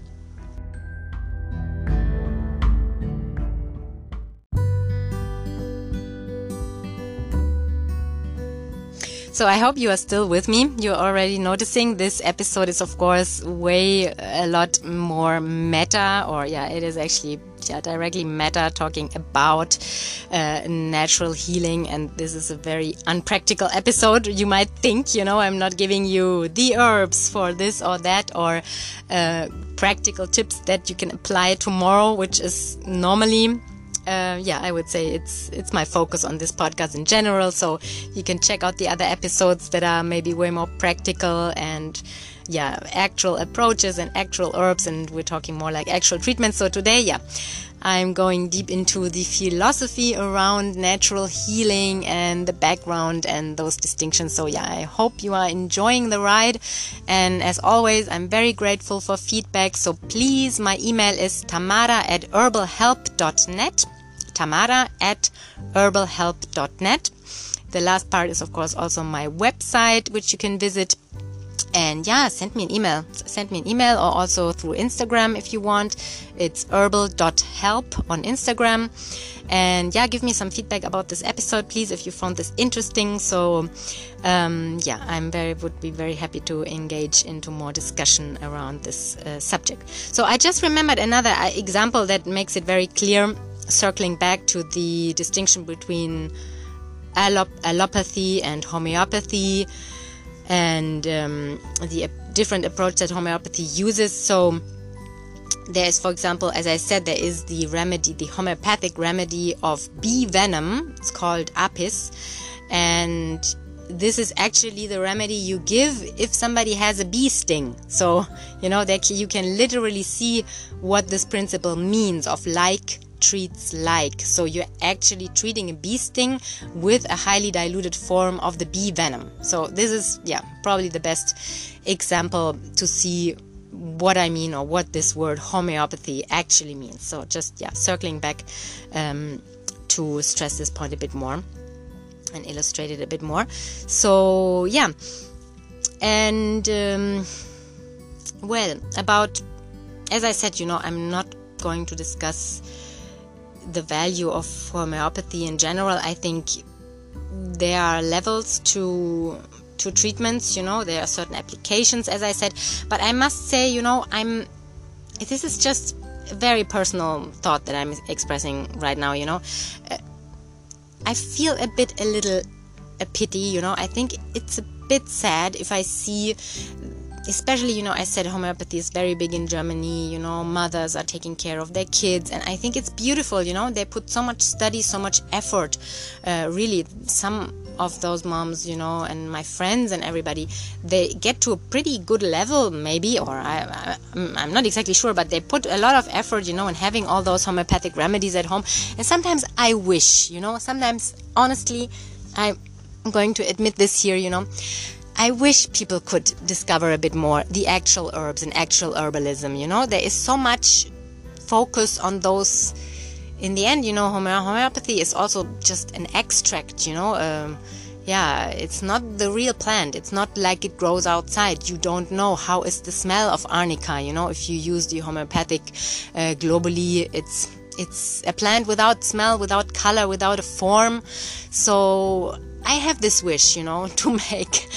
So I hope you are still with me. You're already noticing this episode is, of course, way a lot more meta, or yeah, it is actually yeah, directly meta talking about uh, natural healing. And this is a very unpractical episode. You might think, you know, I'm not giving you the herbs for this or that or uh, practical tips that you can apply tomorrow, which is normally uh, yeah, I would say it's it's my focus on this podcast in general. So you can check out the other episodes that are maybe way more practical and yeah, actual approaches and actual herbs, and we're talking more like actual treatments. So today, yeah, I'm going deep into the philosophy around natural healing and the background and those distinctions. So, yeah, I hope you are enjoying the ride. And as always, I'm very grateful for feedback. So, please, my email is tamara at herbalhelp.net tamara at herbalhelp.net. The last part is, of course, also my website, which you can visit. And yeah, send me an email. Send me an email or also through Instagram if you want. It's herbal.help on Instagram. And yeah, give me some feedback about this episode, please, if you found this interesting. So, um, yeah, I'm very would be very happy to engage into more discussion around this uh, subject. So I just remembered another uh, example that makes it very clear circling back to the distinction between allop- allopathy and homeopathy and um, the different approach that homeopathy uses. So, there is, for example, as I said, there is the remedy, the homeopathic remedy of bee venom. It's called apis. And this is actually the remedy you give if somebody has a bee sting. So, you know, that you can literally see what this principle means of like treats like. So you're actually treating a bee sting with a highly diluted form of the bee venom. So this is, yeah, probably the best example to see what I mean or what this word homeopathy actually means. So just, yeah, circling back um, to stress this point a bit more and illustrate it a bit more. So, yeah. And, um, well, about, as I said, you know, I'm not going to discuss the value of homeopathy in general, I think there are levels to to treatments. You know, there are certain applications, as I said. But I must say, you know, I'm. This is just a very personal thought that I'm expressing right now. You know, uh, I feel a bit, a little, a pity. You know, I think it's a bit sad if I see especially you know i said homeopathy is very big in germany you know mothers are taking care of their kids. And i think it's beautiful you know they put so much study so much effort uh, really some of those moms you know and my friends and everybody they get to a pretty good level maybe or I, I, am not exactly sure but they put a lot of effort you know in having all those homeopathic remedies at home. And sometimes i wish you know sometimes honestly i'm going to admit this here you know I wish people could discover a bit more the actual herbs and actual herbalism. You know, there is so much focus on those. In the end, you know, homeopathy is also just an extract. You know, um, yeah, it's not the real plant. It's not like it grows outside. You don't know how is the smell of arnica. You know, if you use the homeopathic uh, globuli, it's it's a plant without smell, without color, without a form. So I have this wish, you know, to make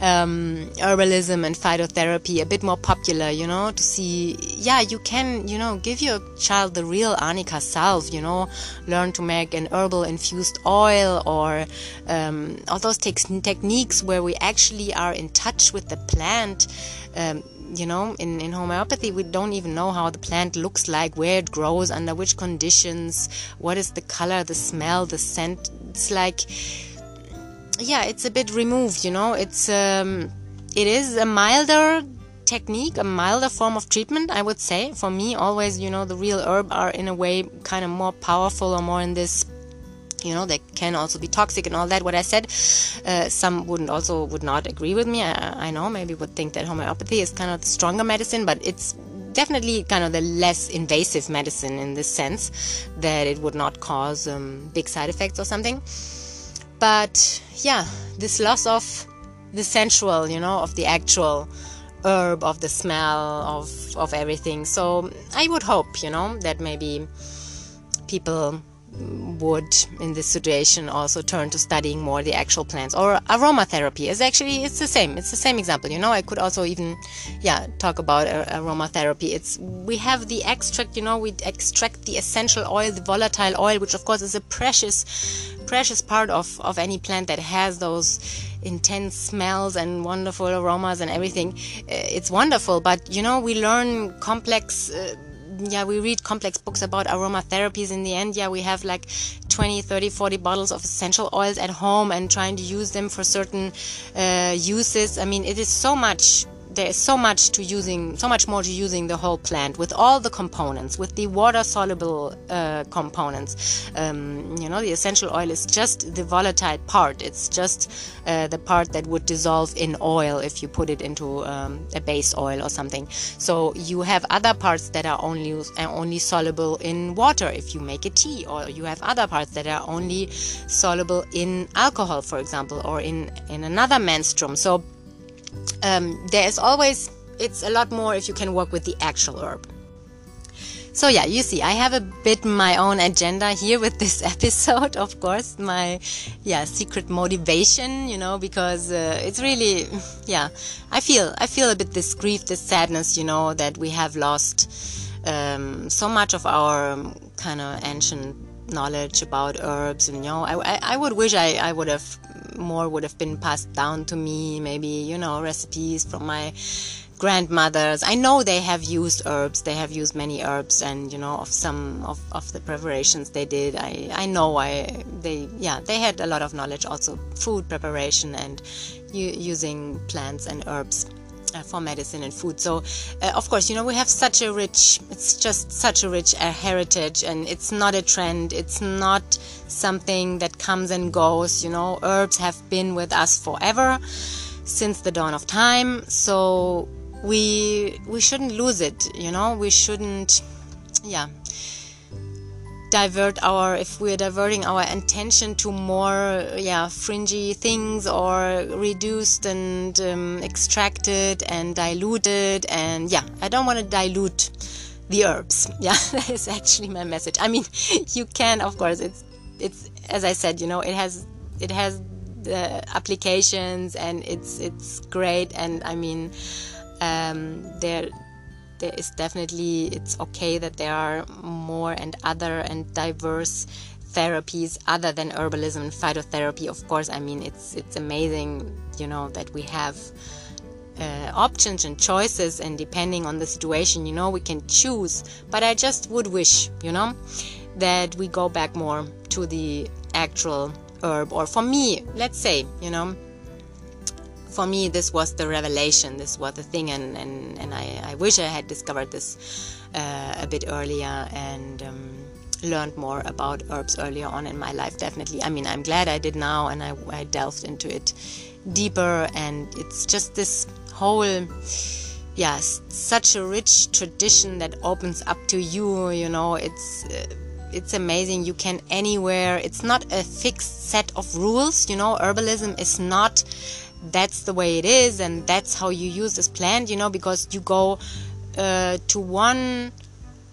um, herbalism and phytotherapy a bit more popular, you know, to see, yeah, you can, you know, give your child the real arnica salve, you know, learn to make an herbal infused oil or um, all those te- techniques where we actually are in touch with the plant. Um, you know in, in homeopathy we don't even know how the plant looks like where it grows under which conditions what is the color the smell the scent it's like yeah, it's a bit removed, you know. It's um, it is a milder technique, a milder form of treatment, I would say. For me, always, you know, the real herb are in a way kind of more powerful or more in this you know they can also be toxic and all that what i said uh, some wouldn't also would not agree with me I, I, know maybe would think that homeopathy is kind of the stronger medicine but it's definitely kind of the less invasive medicine in this sense that it would not cause um, big side effects or something but yeah this loss of the sensual you know of the actual herb of the smell of of everything. So i would hope you know that maybe people would in this situation also turn to studying more the actual plants. Or aromatherapy is actually it's the same. It's the same example you know? I could also even yeah talk about aromatherapy. It's we have the extract you know? We extract the essential oil the volatile oil which of course is a precious precious part of of any plant that has those intense smells and wonderful aromas and everything. It's wonderful but you know we learn complex uh, yeah we read complex books about aromatherapies in the end. Yeah we have like 20 30 40 bottles of essential oils at home and trying to use them for certain uh, uses. I mean it is so much there is so much to using so much more to using the whole plant with all the components with the water soluble uh, components. Um, you know the essential oil is just the volatile part. It's just uh, the part that would dissolve in oil if you put it into um, a base oil or something. So you have other parts that are only uh, only soluble in water if you make a tea or you have other parts that are only soluble in alcohol for example or in in another menstruum so um, there is always it's a lot more if you can work with the actual herb so yeah you see i have a bit my own agenda here with this episode of course my yeah secret motivation you know because uh, it's really yeah i feel i feel a bit this grief this sadness you know that we have lost um, so much of our um, kind of ancient knowledge about herbs and you know. I, I, I would wish I, I would have more would have been passed down to me maybe you know recipes from my grandmothers. I know they have used herbs. They have used many herbs and you know of some of, of the preparations they did. I i know i they yeah they had a lot of knowledge also food preparation and using plants and herbs uh, for medicine and food. So, uh, of course, you know, we have such a rich, it's just such a rich uh, heritage, and it's not a trend, it's not something that comes and goes. You know, herbs have been with us forever since the dawn of time. So, we we shouldn't lose it you know we shouldn't yeah divert our if we're diverting our attention to more yeah fringy things or reduced and um, extracted and diluted and yeah i don't want to dilute the herbs. Yeah that is actually my message. I mean you can of course it's it's as i said you know it has it has the applications and it's it's great and I mean um, there there is definitely it's okay that there are more and other and diverse therapies other than herbalism and phytotherapy. Of course i mean it's it's amazing you know that we have uh, options and choices and depending on the situation you know we can choose. But i just would wish you know that we go back more to the actual herb. Or for me let's say you know for me this was the revelation this was the thing and and, and I, I wish i had discovered this uh, a bit earlier and um, learned more about herbs earlier on in my life definitely. I mean i'm glad i did now and i, I delved into it deeper and it's just this whole yeah, such a rich tradition that opens up to you you know? It's uh, it's amazing. You can anywhere. It's not a fixed set of rules you know? Herbalism is not that's the way it is and that's how you use this plant you know because you go uh, to one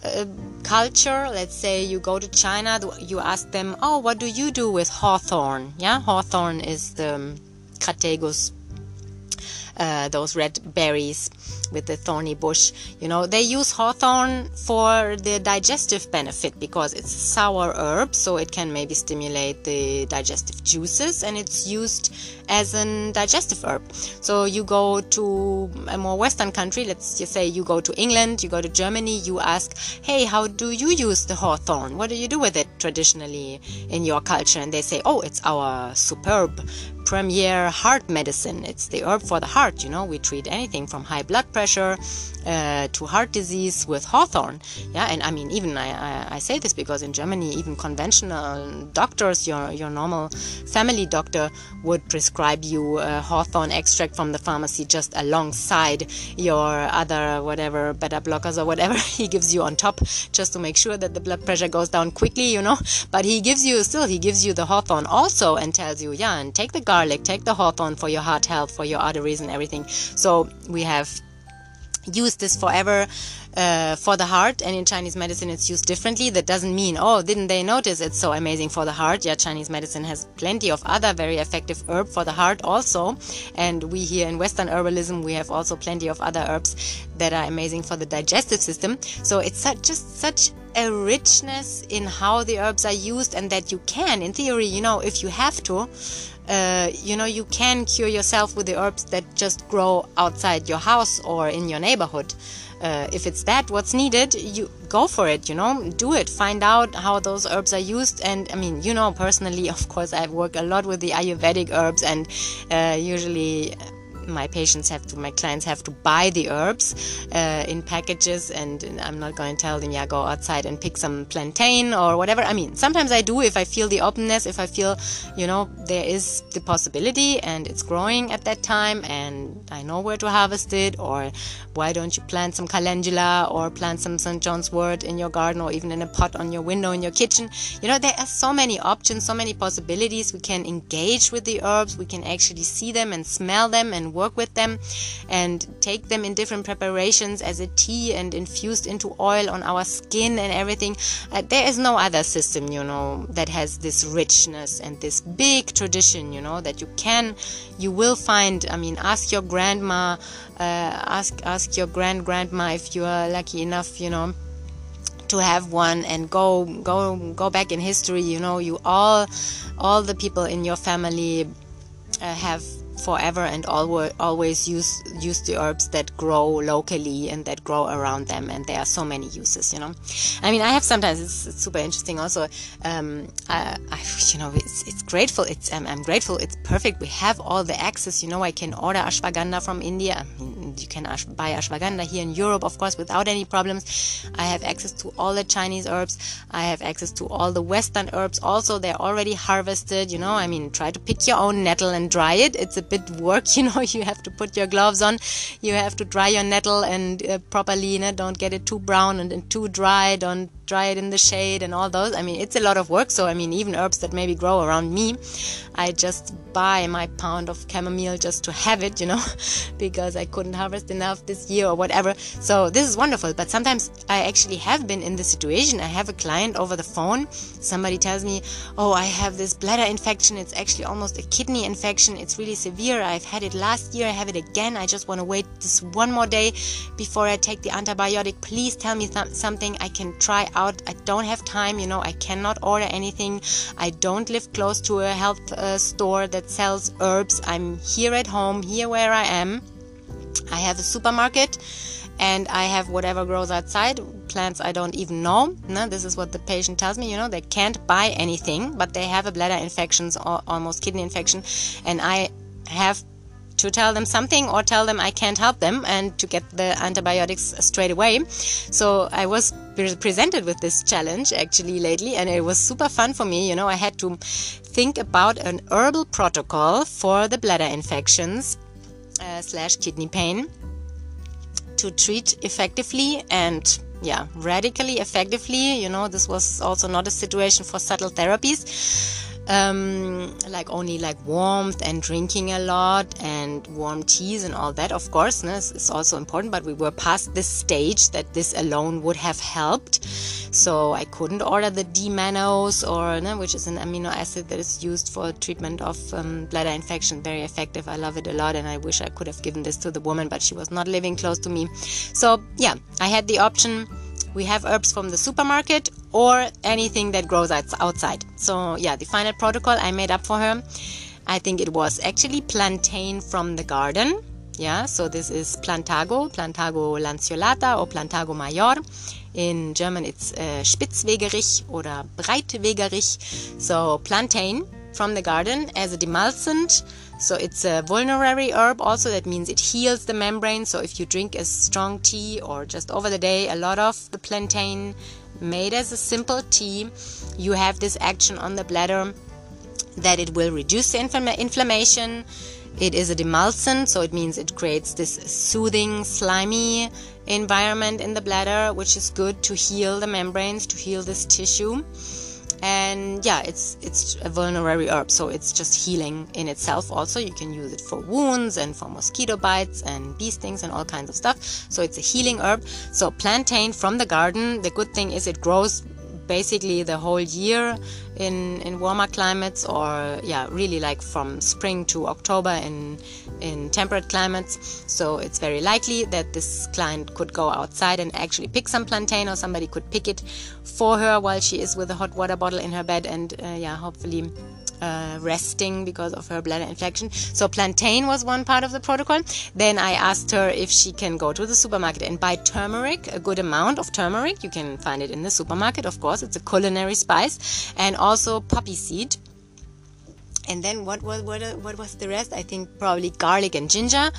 uh, culture let's say you go to china you ask them oh what do you do with hawthorn? Yeah hawthorn is the um, Crataegus uh, those red berries with the thorny bush. You know, they use hawthorn for the digestive benefit because it's a sour herb, so it can maybe stimulate the digestive juices and it's used as a digestive herb. So you go to a more Western country, let's just say you go to England, you go to Germany, you ask, hey, how do you use the hawthorn? What do you do with it traditionally in your culture? And they say, oh, it's our superb premier heart medicine. It's the herb for the heart. You know, we treat anything from high blood pressure uh, to heart disease with hawthorn. Yeah, and I mean, even I, I, I, say this because in Germany, even conventional doctors, your your normal family doctor would prescribe you hawthorn extract from the pharmacy just alongside your other whatever beta blockers or whatever he gives you on top, just to make sure that the blood pressure goes down quickly. You know, but he gives you still he gives you the hawthorn also and tells you, yeah, and take the garlic, take the hawthorn for your heart health, for your arteries and everything. So we have used this forever uh, for the heart and in chinese medicine it's used differently. That doesn't mean oh didn't they notice? It's so amazing for the heart. Yeah chinese medicine has plenty of other very effective herb for the heart also. And we here in western herbalism we have also plenty of other herbs that are amazing for the digestive system. So it's such, just such a richness in how the herbs are used and that you can in theory you know if you have to uh, you know, you can cure yourself with the herbs that just grow outside your house or in your neighborhood. Uh, if it's that what's needed, you go for it. You know, do it. Find out how those herbs are used. And I mean, you know, personally, of course, I work a lot with the Ayurvedic herbs, and uh, usually my patients have to, my clients have to buy the herbs uh, in packages, and I'm not going to tell them, yeah, go outside and pick some plantain or whatever. I mean, sometimes I do if I feel the openness, if I feel, you know, there is the possibility and it's growing at that time, and I know where to harvest it, or why don't you plant some calendula or plant some St. John's wort in your garden or even in a pot on your window in your kitchen? You know, there are so many options, so many possibilities. We can engage with the herbs, we can actually see them and smell them and work with them and take them in different preparations as a tea and infused into oil on our skin and everything. Uh, there is no other system, you know, that has this richness and this big tradition, you know, that you can, you will find. I mean, ask your grandma, uh, ask ask your grand grandma if you are lucky enough, you know to have one and go go go back in history you know you all all the people in your family uh, have forever and always use use the herbs that grow locally and that grow around them and there are so many uses you know? I mean i have sometimes it's, it's super interesting also um, I, I, you know it's, it's grateful it's um, i'm grateful it's perfect we have all the access you know i can order ashwagandha from india you can buy ashwagandha here in europe of course without any problems i have access to all the chinese herbs i have access to all the western herbs also they're already harvested you know i mean try to pick your own nettle and dry it it's a bit work you know you have to put your gloves on you have to dry your nettle and uh, properly you know don't get it too brown and, and too dry don't dry it in the shade and all those. I mean, it's a lot of work. So, I mean, even herbs that maybe grow around me, I just buy my pound of chamomile just to have it, you know, because I couldn't harvest enough this year or whatever. So, this is wonderful. But sometimes I actually have been in the situation. I have a client over the phone. Somebody tells me, Oh, I have this bladder infection. It's actually almost a kidney infection. It's really severe. I've had it last year. I have it again. I just want to wait this one more day before I take the antibiotic. Please tell me th- something I can try out. I don't have time, you know, I cannot order anything. I don't live close to a health uh, store that sells herbs. I'm here at home, here where I am. I have a supermarket and I have whatever grows outside, plants I don't even know. No, this is what the patient tells me. You know, they can't buy anything, but they have a bladder infection, or almost kidney infection, and I have to tell them something or tell them I can't help them and to get the antibiotics straight away. So I was presented with this challenge actually lately and it was super fun for me. You know, I had to think about an herbal protocol for the bladder infections uh, slash kidney pain to treat effectively and yeah radically effectively you know this was also not a situation for subtle therapies um, like only like warmth and drinking a lot and warm teas and all that of course no, is also important but we were past this stage that this alone would have helped. So i couldn't order the d-mannose or no, which is an amino acid that is used for treatment of um, bladder infection very effective. I love it a lot and i wish i could have given this to the woman but she was not living close to me. So yeah i had the option we have herbs from the supermarket or anything that grows outside. So, yeah, the final protocol I made up for her, I think it was actually plantain from the garden. Yeah, so this is Plantago, Plantago lanceolata or Plantago major. In German it's uh, Spitzwegerich oder Breitwegerich. So plantain from the garden as a demulcent so it's a vulnerary herb also that means it heals the membrane. So if you drink a strong tea or just over the day a lot of the plantain made as a simple tea, you have this action on the bladder that it will reduce the infl- inflammation. It is a demulcent, so it means it creates this soothing, slimy environment in the bladder, which is good to heal the membranes, to heal this tissue and yeah it's it's a vulnerary herb so it's just healing in itself also. You can use it for wounds and for mosquito bites and bee stings and all kinds of stuff. So it's a healing herb. So plantain from the garden the good thing is it grows basically the whole year in in warmer climates or yeah really like from spring to october in in temperate climates. So it's very likely that this client could go outside and actually pick some plantain or somebody could pick it for her while she is with a hot water bottle in her bed and uh, yeah hopefully uh, resting because of her bladder infection. So plantain was one part of the protocol. Then I asked her if she can go to the supermarket and buy turmeric, a good amount of turmeric. You can find it in the supermarket, of course. It's a culinary spice, and also poppy seed. And then what was what, what was the rest? I think probably garlic and ginger,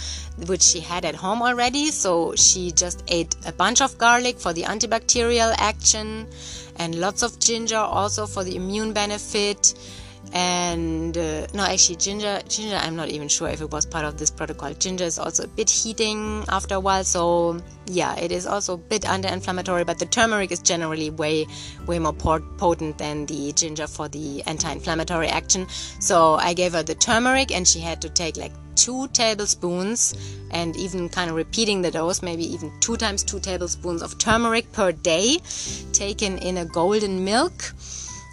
which she had at home already. So she just ate a bunch of garlic for the antibacterial action, and lots of ginger also for the immune benefit and uh, no actually ginger ginger i'm not even sure if it was part of this protocol. Ginger is also a bit heating after a while so yeah it is also a bit anti-inflammatory but the turmeric is generally way way more potent than the ginger for the anti-inflammatory action. So i gave her the turmeric and she had to take like two tablespoons and even kind of repeating the dose maybe even two times two tablespoons of turmeric per day taken in a golden milk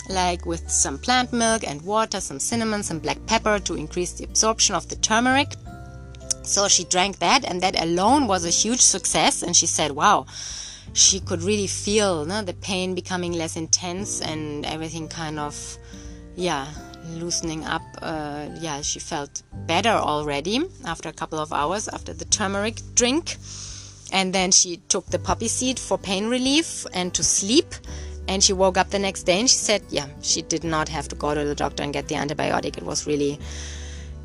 like with some plant milk and water, some cinnamon, some black pepper to increase the absorption of the turmeric. So she drank that, and that alone was a huge success. And she said, wow, she could really feel no, the pain becoming less intense and everything kind of, yeah, loosening up. Uh, yeah, she felt better already after a couple of hours after the turmeric drink. And then she took the poppy seed for pain relief and to sleep and she woke up the next day and she said, yeah, she did not have to go to the doctor and get the antibiotic. It was really,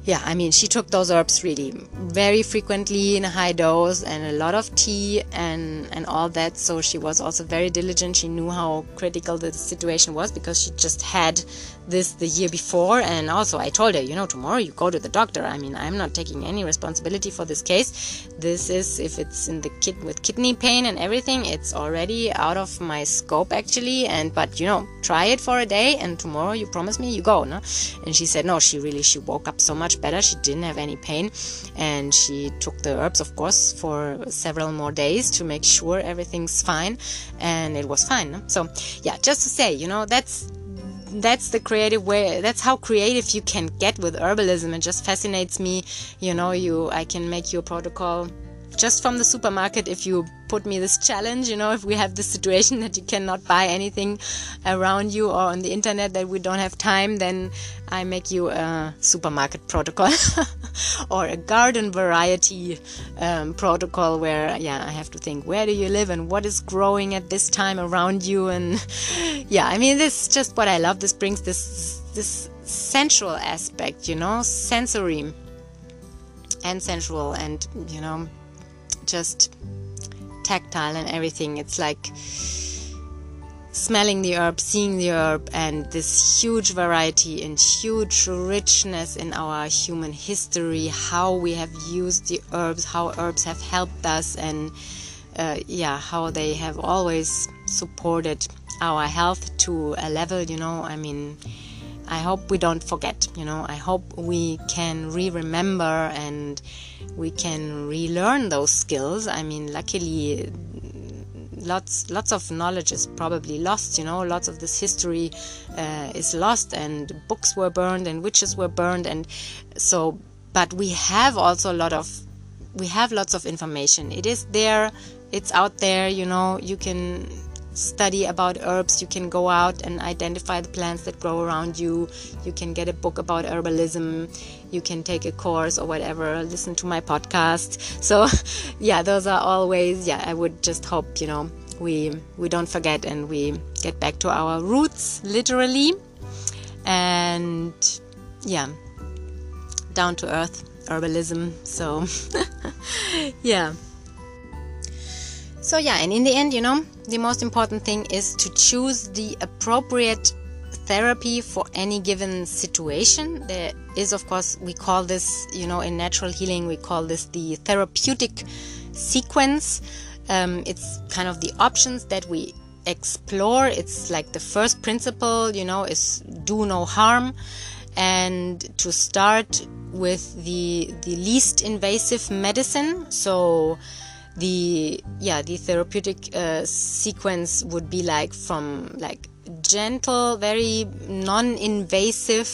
yeah, I mean, she took those herbs really very frequently in a high dose and a lot of tea and, and all that. So she was also very diligent. She knew how critical the situation was because she just had this the year before and also I told her you know tomorrow you go to the doctor. I mean I'm not taking any responsibility for this case. This is if it's in the kid with kidney pain and everything it's already out of my scope actually and but you know try it for a day and tomorrow you promise me you go no? And she said no she really she woke up so much better. She didn't have any pain and she took the herbs of course for several more days to make sure everything's fine and it was fine no? so yeah just to say you know that's that's the creative way that's how creative you can get with herbalism. It just fascinates me you know you i can make your protocol just from the supermarket if you put me this challenge you know if we have this situation that you cannot buy anything around you or on the internet that we don't have time then i make you a supermarket protocol or a garden variety um, protocol where yeah i have to think where do you live and what is growing at this time around you? And yeah i mean this is just what i love. This brings this this sensual aspect you know sensory and sensual and you know just tactile and everything. It's like smelling the herb, seeing the herb, and this huge variety and huge richness in our human history, how we have used the herbs, how herbs have helped us, and uh, yeah, how they have always supported our health to a level, you know, I mean. I hope we don't forget, you know. I hope we can re remember and we can relearn those skills. I mean, luckily, lots lots of knowledge is probably lost. You know, lots of this history uh, is lost, and books were burned, and witches were burned, and so. But we have also a lot of we have lots of information. It is there. It's out there. You know, you can study about herbs. You can go out and identify the plants that grow around you. You can get a book about herbalism. You can take a course or whatever. Listen to my podcast. So, yeah, those are all ways. Yeah, I would just hope you know we we don't forget and we get back to our roots literally, and yeah, down to earth herbalism. So, yeah. So, yeah, and in the end, you know, the most important thing is to choose the appropriate therapy for any given situation. There is, of course, we call this, you know, in natural healing, we call this the therapeutic sequence. Um, it's kind of the options that we explore. It's like the first principle, you know, is do no harm. And to start with the the least invasive medicine. So the yeah the therapeutic uh, sequence would be like from like gentle very non-invasive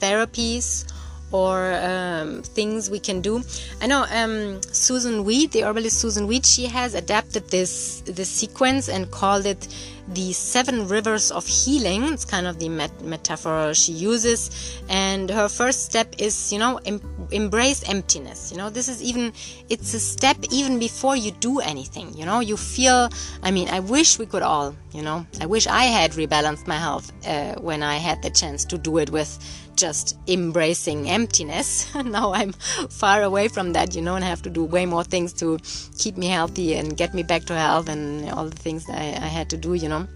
therapies or um, things we can do. I know um, Susun Weed, the herbalist Susun Weed, she has adapted this this sequence and called it the seven rivers of healing. It's kind of the met- metaphor she uses. And her first step is, you know, em- embrace emptiness. You know, this is even, it's a step even before you do anything. You know, you feel, I mean, I wish we could all, you know, I wish I had rebalanced my health uh, when I had the chance to do it with just embracing emptiness. now I'm far away from that, you know, and I have to do way more things to keep me healthy and get me back to health and all the things I, I had to do, you know,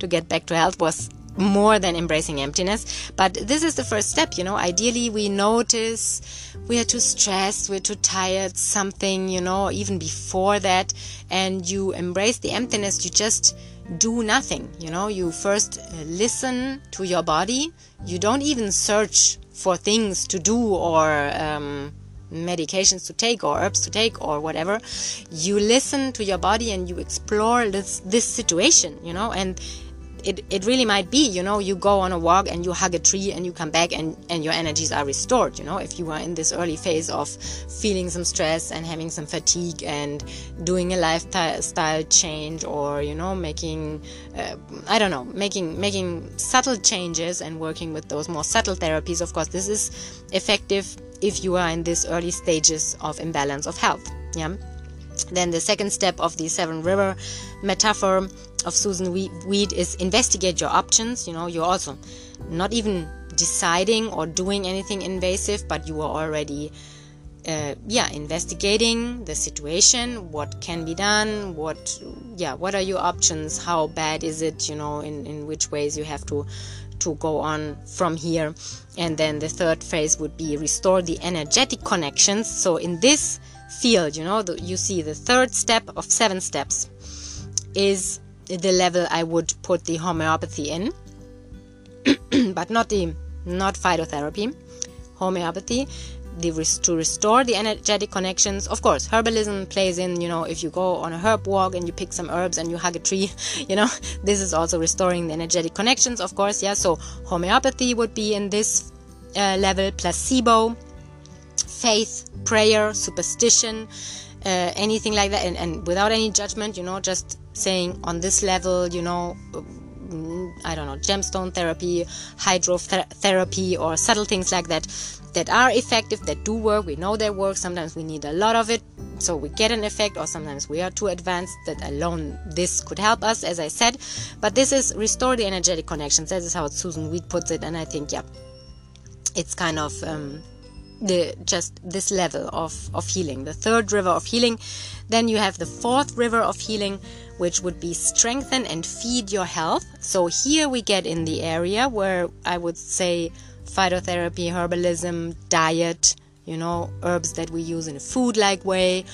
to get back to health was more than embracing emptiness. But this is the first step, you know. Ideally, we notice we are too stressed, we're too tired, something, you know, even before that, and you embrace the emptiness, you just do nothing. You know, you first uh, listen to your body. You don't even search for things to do or um, medications to take or herbs to take or whatever. You listen to your body and you explore this this situation. You know, and it, it really might be you know you go on a walk and you hug a tree and you come back and and your energies are restored you know. If you are in this early phase of feeling some stress and having some fatigue and doing a lifestyle change or you know making uh, i don't know making making subtle changes and working with those more subtle therapies of course this is effective if you are in these early stages of imbalance of health yeah. Then the second step of the seven river metaphor of Susun Weed is investigate your options. You know, you're also not even deciding or doing anything invasive, but you are already, uh, yeah, investigating the situation, what can be done, what, yeah, what are your options, how bad is it, you know, in, in which ways you have to to go on from here. And then the third phase would be restore the energetic connections. So in this field, you know, the, you see the third step of seven steps is the level I would put the homeopathy in, but not the not phytotherapy, homeopathy the to restore the energetic connections. Of course, herbalism plays in. You know, if you go on a herb walk and you pick some herbs and you hug a tree, you know, this is also restoring the energetic connections. Of course, yeah. So homeopathy would be in this uh, level. Placebo, faith, prayer, superstition, uh, anything like that, and, and without any judgment. You know, just saying on this level, you know. I don't know, gemstone therapy, hydrotherapy, or subtle things like that that are effective, that do work. We know they work. Sometimes we need a lot of it, so we get an effect, or sometimes we are too advanced that alone this could help us, as I said. But this is restore the energetic connections. That is how Susun Weed puts it, and I think, yeah, it's kind of um, the just this level of of healing. The third river of healing. Then you have the fourth river of healing, which would be strengthen and feed your health. So here we get in the area where I would say phytotherapy, herbalism, diet, you know, herbs that we use in a food like way,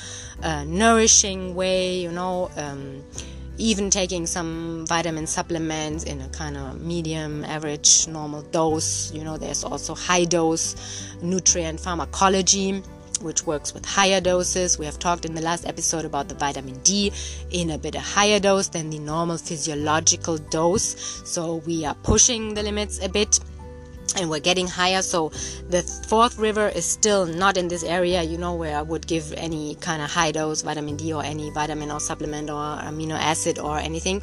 a nourishing way, you know, um, even taking some vitamin supplements in a kind of medium, average, normal dose. You know, there's also high dose nutrient pharmacology which works with higher doses. We have talked in the last episode about the vitamin D in a bit a higher dose than the normal physiological dose. So we are pushing the limits a bit and we're getting higher so the fourth river is still not in this area you know where i would give any kind of high dose vitamin d or any vitamin or supplement or amino acid or anything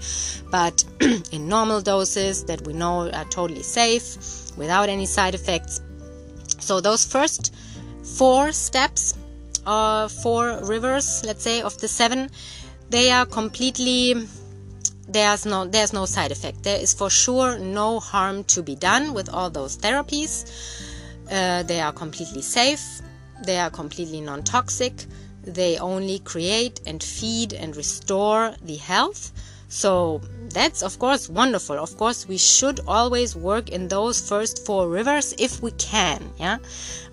but in normal doses that we know are totally safe without any side effects so those first four steps uh, four rivers let's say of the seven. They are completely there's no there's no side effect. There is for sure no harm to be done with all those therapies. Uh, they are completely safe. They are completely non-toxic. They only create and feed and restore the health so that's of course wonderful. Of course we should always work in those first four rivers if we can yeah?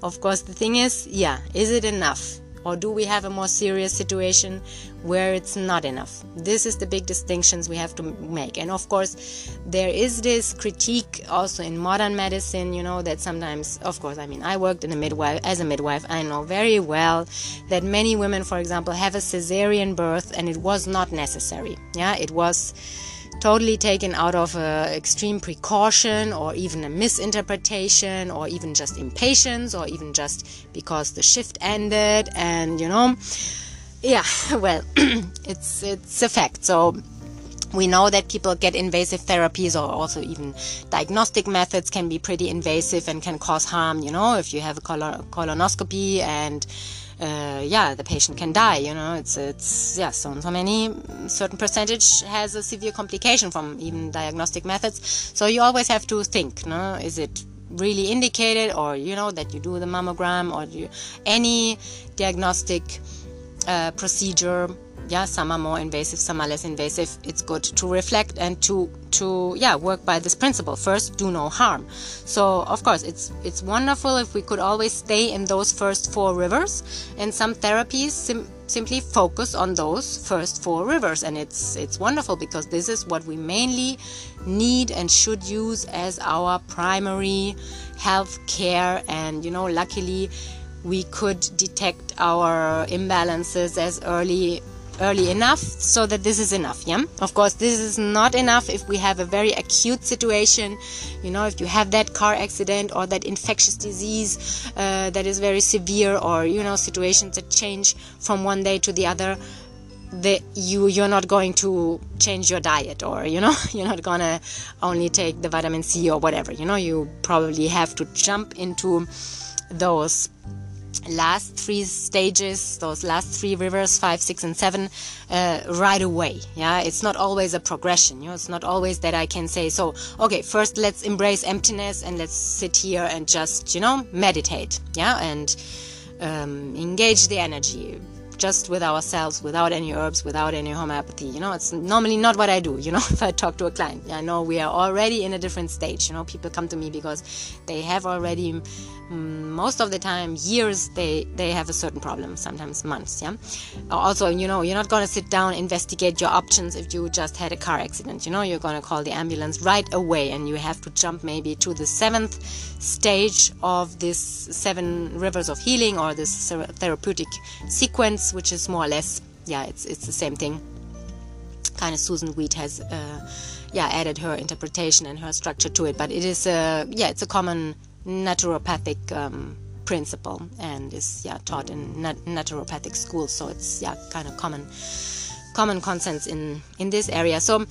Of course the thing is yeah is it enough or do we have a more serious situation where it's not enough? This is the big distinctions we have to make. And of course there is this critique also in modern medicine you know that sometimes of course i mean i worked in a midwife as a midwife i know very well that many women for example have a cesarean birth and it was not necessary. Yeah it was totally taken out of uh, extreme precaution or even a misinterpretation or even just impatience or even just because the shift ended and you know yeah well it's it's a fact. So we know that people get invasive therapies or also even diagnostic methods can be pretty invasive and can cause harm you know if you have a colonoscopy and uh, yeah, the patient can die. You know, it's it's yeah, so so many certain percentage has a severe complication from even diagnostic methods. So you always have to think, no, is it really indicated, or you know that you do the mammogram or you, any diagnostic uh, procedure yeah some are more invasive some are less invasive. It's good to reflect and to to yeah work by this principle. First do no harm. So of course it's it's wonderful if we could always stay in those first four rivers. And some therapies sim- simply focus on those first four rivers. And it's it's wonderful because this is what we mainly need and should use as our primary health care. And you know luckily we could detect our imbalances as early early enough so that this is enough yeah? Of course this is not enough if we have a very acute situation you know if you have that car accident or that infectious disease uh, that is very severe or you know situations that change from one day to the other the, you you're not going to change your diet or you know you're not gonna only take the vitamin c or whatever you know? You probably have to jump into those last three stages, those last three rivers, five, six, and seven, uh, right away. Yeah, it's not always a progression. You know, it's not always that I can say, so, okay, first let's embrace emptiness and let's sit here and just, you know, meditate. Yeah, and um, engage the energy. just with ourselves, without any herbs, without any homeopathy. You know, it's normally not what I do. You know, if I talk to a client, I know we are already in a different stage. You know, people come to me because they have already most of the time years they they have a certain problem sometimes months yeah? Also you know you're not going to sit down investigate your options if you just had a car accident. You know you're going to call the ambulance right away and you have to jump maybe to the seventh stage of this seven rivers of healing or this therapeutic sequence which is more or less yeah it's it's the same thing. Kind of Susun Weed has uh, yeah added her interpretation and her structure to it but it is a yeah it's a common naturopathic um, principle and is yeah taught in nat- naturopathic schools. So it's yeah kind of common common consensus in in this area. So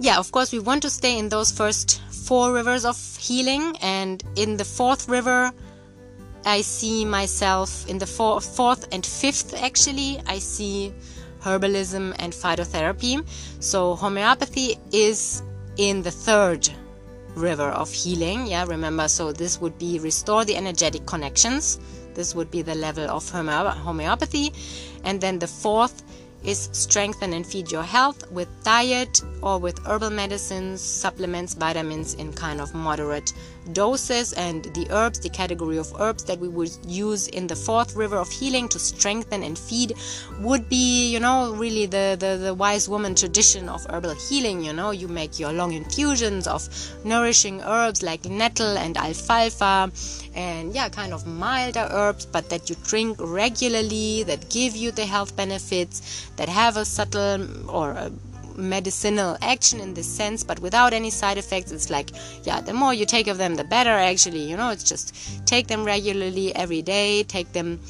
yeah, of course we want to stay in those first four rivers of healing, and in the fourth river. I see myself in the four, fourth and fifth actually. I see herbalism and phytotherapy. So homeopathy is in the third river of healing. Yeah, remember, so this would be restore the energetic connections. This would be the level of homeopathy. And then the fourth is strengthen and feed your health with diet or with herbal medicines, supplements, vitamins in kind of moderate doses. And the herbs, the category of herbs that we would use in the fourth river of healing to strengthen and feed would be, you know, really the, the, the wise woman tradition of herbal healing. You know, you make your long infusions of nourishing herbs like nettle and alfalfa and yeah, kind of milder herbs, but that you drink regularly, that give you the health benefits, that have a subtle or a medicinal action in this sense, but without any side effects. It's like, yeah, the more you take of them, the better. Actually, you know, it's just take them regularly every day, take them.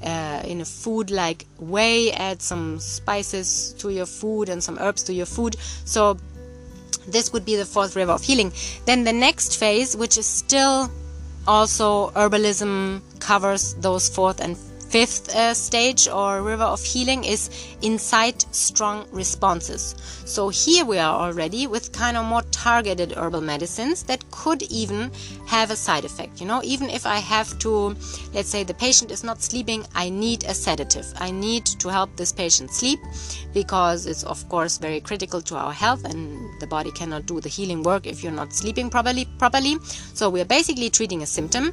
Uh, in a food like way add some spices to your food and some herbs to your food so this would be the fourth river of healing then the next phase which is still also herbalism covers those fourth and fifth uh, stage or river of healing is incite strong responses. So here we are already with kind of more targeted herbal medicines that could even have a side effect. You know, even if I have to, let's say the patient is not sleeping, I need a sedative. I need to help this patient sleep because it's of course very critical to our health and the body cannot do the healing work if you're not sleeping properly. Properly. So we are basically treating a symptom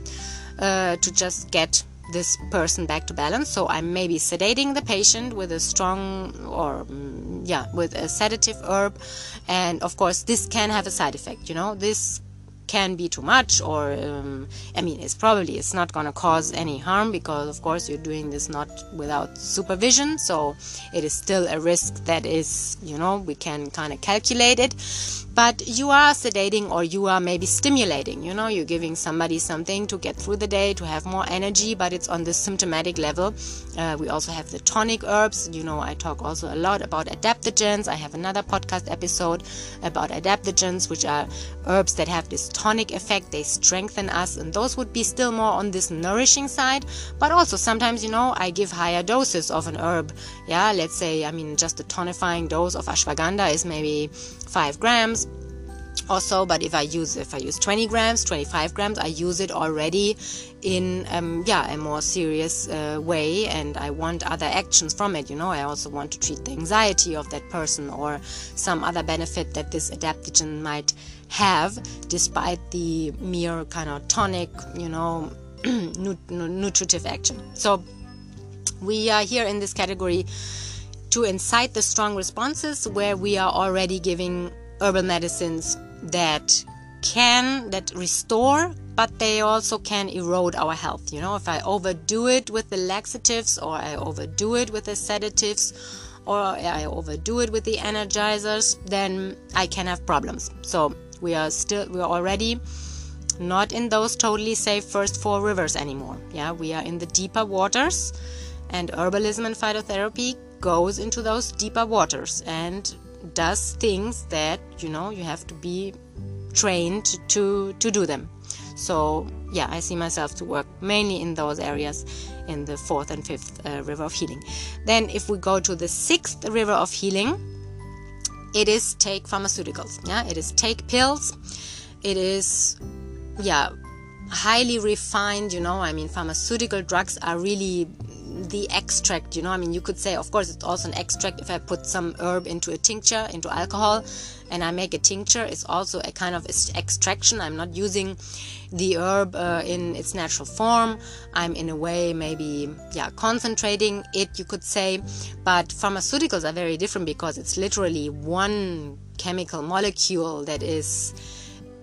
uh, to just get this person back to balance. So I'm maybe sedating the patient with a strong or mm, yeah, with a sedative herb, and of course this can have a side effect. You know, this can be too much or um, i mean it's probably it's not going to cause any harm because of course you're doing this not without supervision. So it is still a risk that is you know we can kind of calculate it. But you are sedating or you are maybe stimulating you know you're giving somebody something to get through the day to have more energy but it's on the symptomatic level. Uh, we also have the tonic herbs. You know i talk also a lot about adaptogens. I have another podcast episode about adaptogens which are herbs that have this tonic effect they strengthen us and those would be still more on this nourishing side. But also sometimes you know i give higher doses of an herb. Yeah let's say i mean just a tonifying dose of ashwagandha is maybe 5 grams or so but if i use if i use 20 grams 25 grams i use it already in um, yeah a more serious uh, way and i want other actions from it you know. I also want to treat the anxiety of that person or some other benefit that this adaptogen might have despite the mere kind of tonic you know nutritive action. So we are here in this category to incite the strong responses where we are already giving herbal medicines that can that restore but they also can erode our health. You know if i overdo it with the laxatives or i overdo it with the sedatives or i overdo it with the energizers then i can have problems. So we are still we are already not in those totally safe first four rivers anymore. Yeah we are in the deeper waters and herbalism and phytotherapy goes into those deeper waters and does things that you know you have to be trained to to do them. So yeah i see myself to work mainly in those areas in the fourth and fifth uh, river of healing. Then if we go to the sixth river of healing it is take pharmaceuticals yeah? It is take pills. It is yeah highly refined you know? I mean pharmaceutical drugs are really the extract, you know, I mean, you could say, of course, it's also an extract if I put some herb into a tincture, into alcohol, and I make a tincture, it's also a kind of extraction. I'm not using the herb uh, in its natural form. I'm in a way maybe, yeah, concentrating it, you could say. But pharmaceuticals are very different because it's literally one chemical molecule that is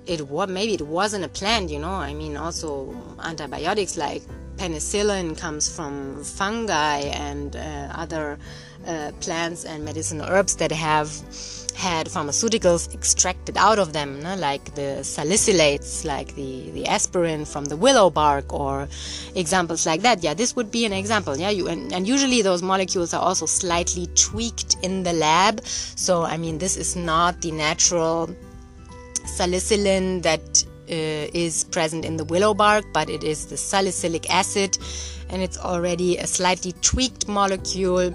it was maybe it wasn't a plant you know i mean also antibiotics like penicillin comes from fungi and uh, other uh, plants and medicinal herbs that have had pharmaceuticals extracted out of them, no? like the salicylates, like the, the aspirin from the willow bark, or examples like that. Yeah, this would be an example. Yeah, you and, and usually those molecules are also slightly tweaked in the lab. So I mean, this is not the natural salicylin that is present in the willow bark, but it is the salicylic acid, and it's already a slightly tweaked molecule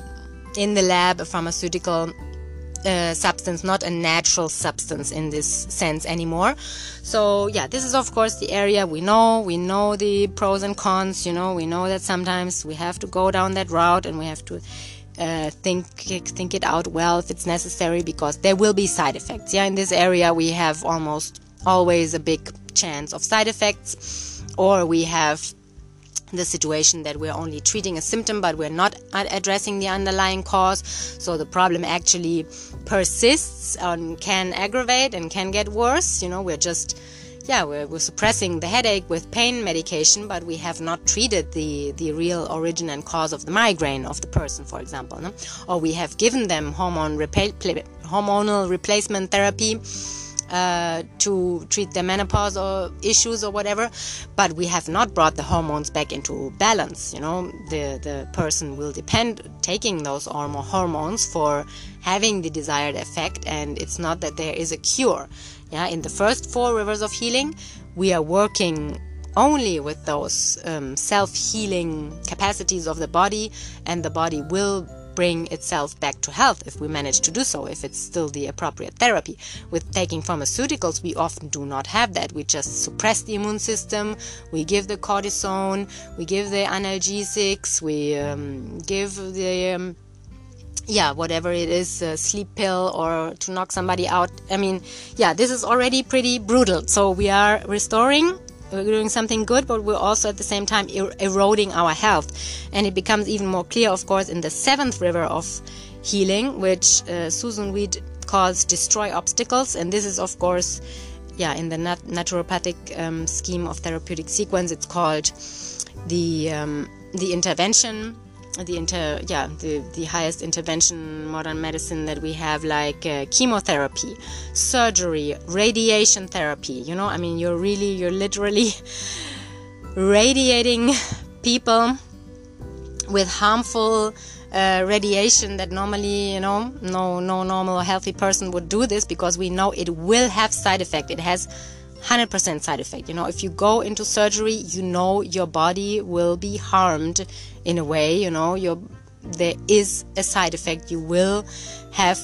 in the lab, a pharmaceutical uh, substance, not a natural substance in this sense anymore. So, yeah, this is of course the area we know. We know the pros and cons, you know, we know that sometimes we have to go down that route and we have to. Uh, think think it out well if it's necessary because there will be side effects. Yeah, in this area we have almost always a big chance of side effects, or we have the situation that we're only treating a symptom but we're not addressing the underlying cause so the problem actually persists and can aggravate and can get worse you know we're just yeah we're, we're suppressing the headache with pain medication but we have not treated the the real origin and cause of the migraine of the person for example no? or we have given them hormone hormonal replacement therapy uh, to treat their menopause or issues or whatever, but we have not brought the hormones back into balance. You know, the the person will depend taking those hormones for having the desired effect, and it's not that there is a cure. Yeah, in the first four rivers of healing, we are working only with those um, self healing capacities of the body, and the body will bring itself back to health if we manage to do so, if it's still the appropriate therapy. With taking pharmaceuticals, we often do not have that. We just suppress the immune system, we give the cortisone, we give the analgesics, we um, give the. Um, yeah, whatever it is, a sleep pill or to knock somebody out. I mean, yeah, this is already pretty brutal. So we are restoring we're doing something good, but we're also at the same time er- eroding our health. And it becomes even more clear, of course, in the seventh river of healing, which uh, Susun Weed calls destroy obstacles. And this is, of course, yeah, in the nat- naturopathic um, scheme of therapeutic sequence, it's called the um, the intervention the inter yeah the the highest intervention modern medicine that we have like uh, chemotherapy surgery radiation therapy you know? I mean you're really you're literally radiating people with harmful uh, radiation that normally you know no no normal healthy person would do this because we know it will have side effect. It has 100% side effect. You know, if you go into surgery, you know your body will be harmed in a way, you know, your there is a side effect. You will have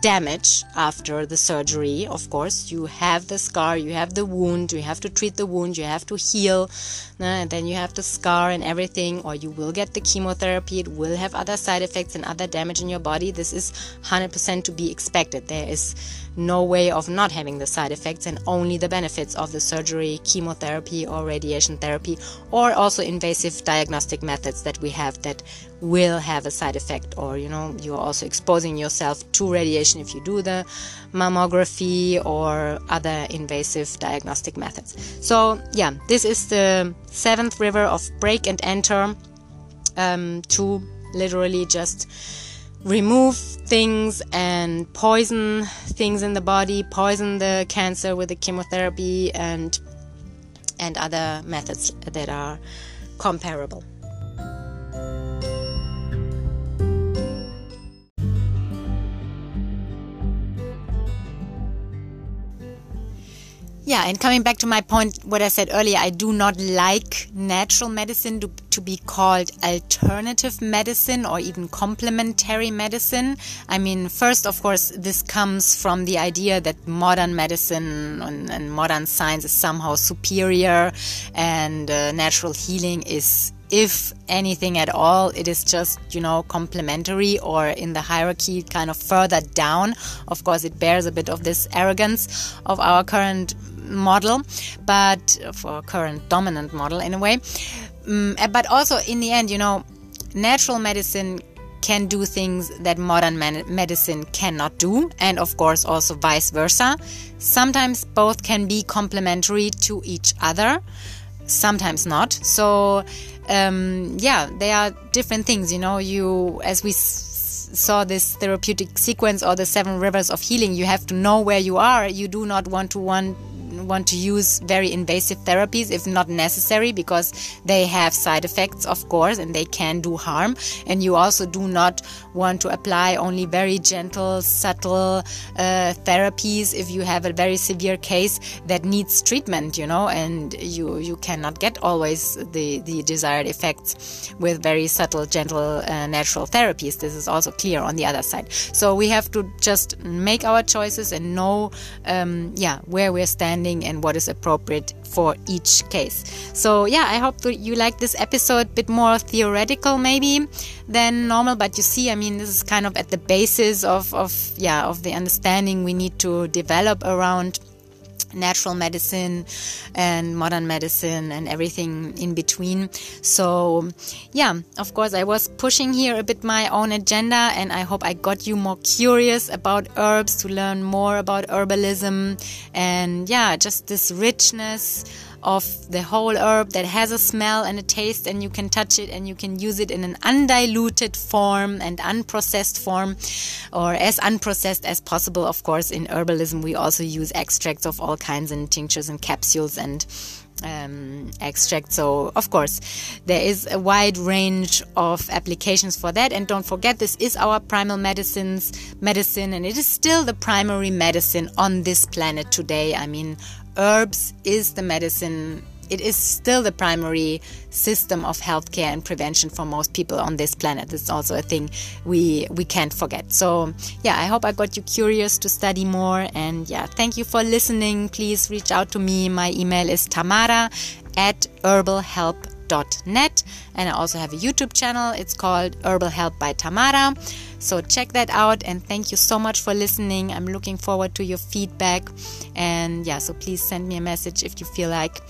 damage after the surgery of course you have the scar you have the wound you have to treat the wound you have to heal and then you have the scar and everything or you will get the chemotherapy it will have other side effects and other damage in your body this is 100% to be expected there is no way of not having the side effects and only the benefits of the surgery chemotherapy or radiation therapy or also invasive diagnostic methods that we have that will have a side effect or you know you're also exposing yourself to radiation if you do the mammography or other invasive diagnostic methods. So yeah this is the seventh river of break and enter um, to literally just remove things and poison things in the body poison the cancer with the chemotherapy and and other methods that are comparable Yeah, and coming back to my point, what I said earlier, I do not like natural medicine to, to be called alternative medicine or even complementary medicine. I mean, first, of course, this comes from the idea that modern medicine and, and modern science is somehow superior and uh, natural healing is if anything at all, it is just, you know, complementary or in the hierarchy kind of further down. Of course, it bears a bit of this arrogance of our current model, but for current dominant model in a way. Um, but also in the end, you know, natural medicine can do things that modern medicine cannot do, and of course, also vice versa. Sometimes both can be complementary to each other, sometimes not. So, um, yeah, they are different things. You know, you as we saw this therapeutic sequence or the seven rivers of healing, you have to know where you are. You do not want to want want to use very invasive therapies if not necessary because they have side effects, of course, and they can do harm. And you also do not want to apply only very gentle, subtle uh, therapies if you have a very severe case that needs treatment, you know, and you, you cannot get always the, the desired effects with very subtle, gentle, uh, natural therapies. This is also clear on the other side. So we have to just make our choices and know, um, yeah, where we're standing and what is appropriate for each case. So yeah, I hope that you like this episode a bit more theoretical maybe than normal, but you see, I mean, this is kind of at the basis of, of yeah, of the understanding we need to develop around natural medicine and modern medicine and everything in between. So, yeah, of course, I was pushing here a bit my own agenda, and I hope I got you more curious about herbs to learn more about herbalism and, yeah, just this richness of the whole herb that has a smell and a taste and you can touch it and you can use it in an undiluted form and unprocessed form or as unprocessed as possible of course in herbalism we also use extracts of all kinds and tinctures and capsules and um. So, of course, there is a wide range of applications for that. And don't forget, this is our primal medicines medicine, and it is still the primary medicine on this planet today. I mean, herbs is the medicine it is still the primary system of healthcare and prevention for most people on this planet. It's also a thing we we can't forget. So yeah, I hope I got you curious to study more. And yeah, thank you for listening. Please reach out to me. My email is tamara at herbalhelp.net. And I also have a YouTube channel. It's called Herbal Help by Tamara. So check that out and thank you so much for listening. I'm looking forward to your feedback. And yeah, so please send me a message if you feel like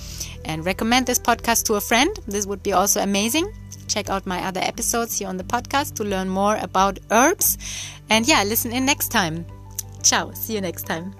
and recommend this podcast to a friend. This would be also amazing. Check out my other episodes here on the podcast to learn more about herbs. And yeah, listen in next time. Ciao. See you next time.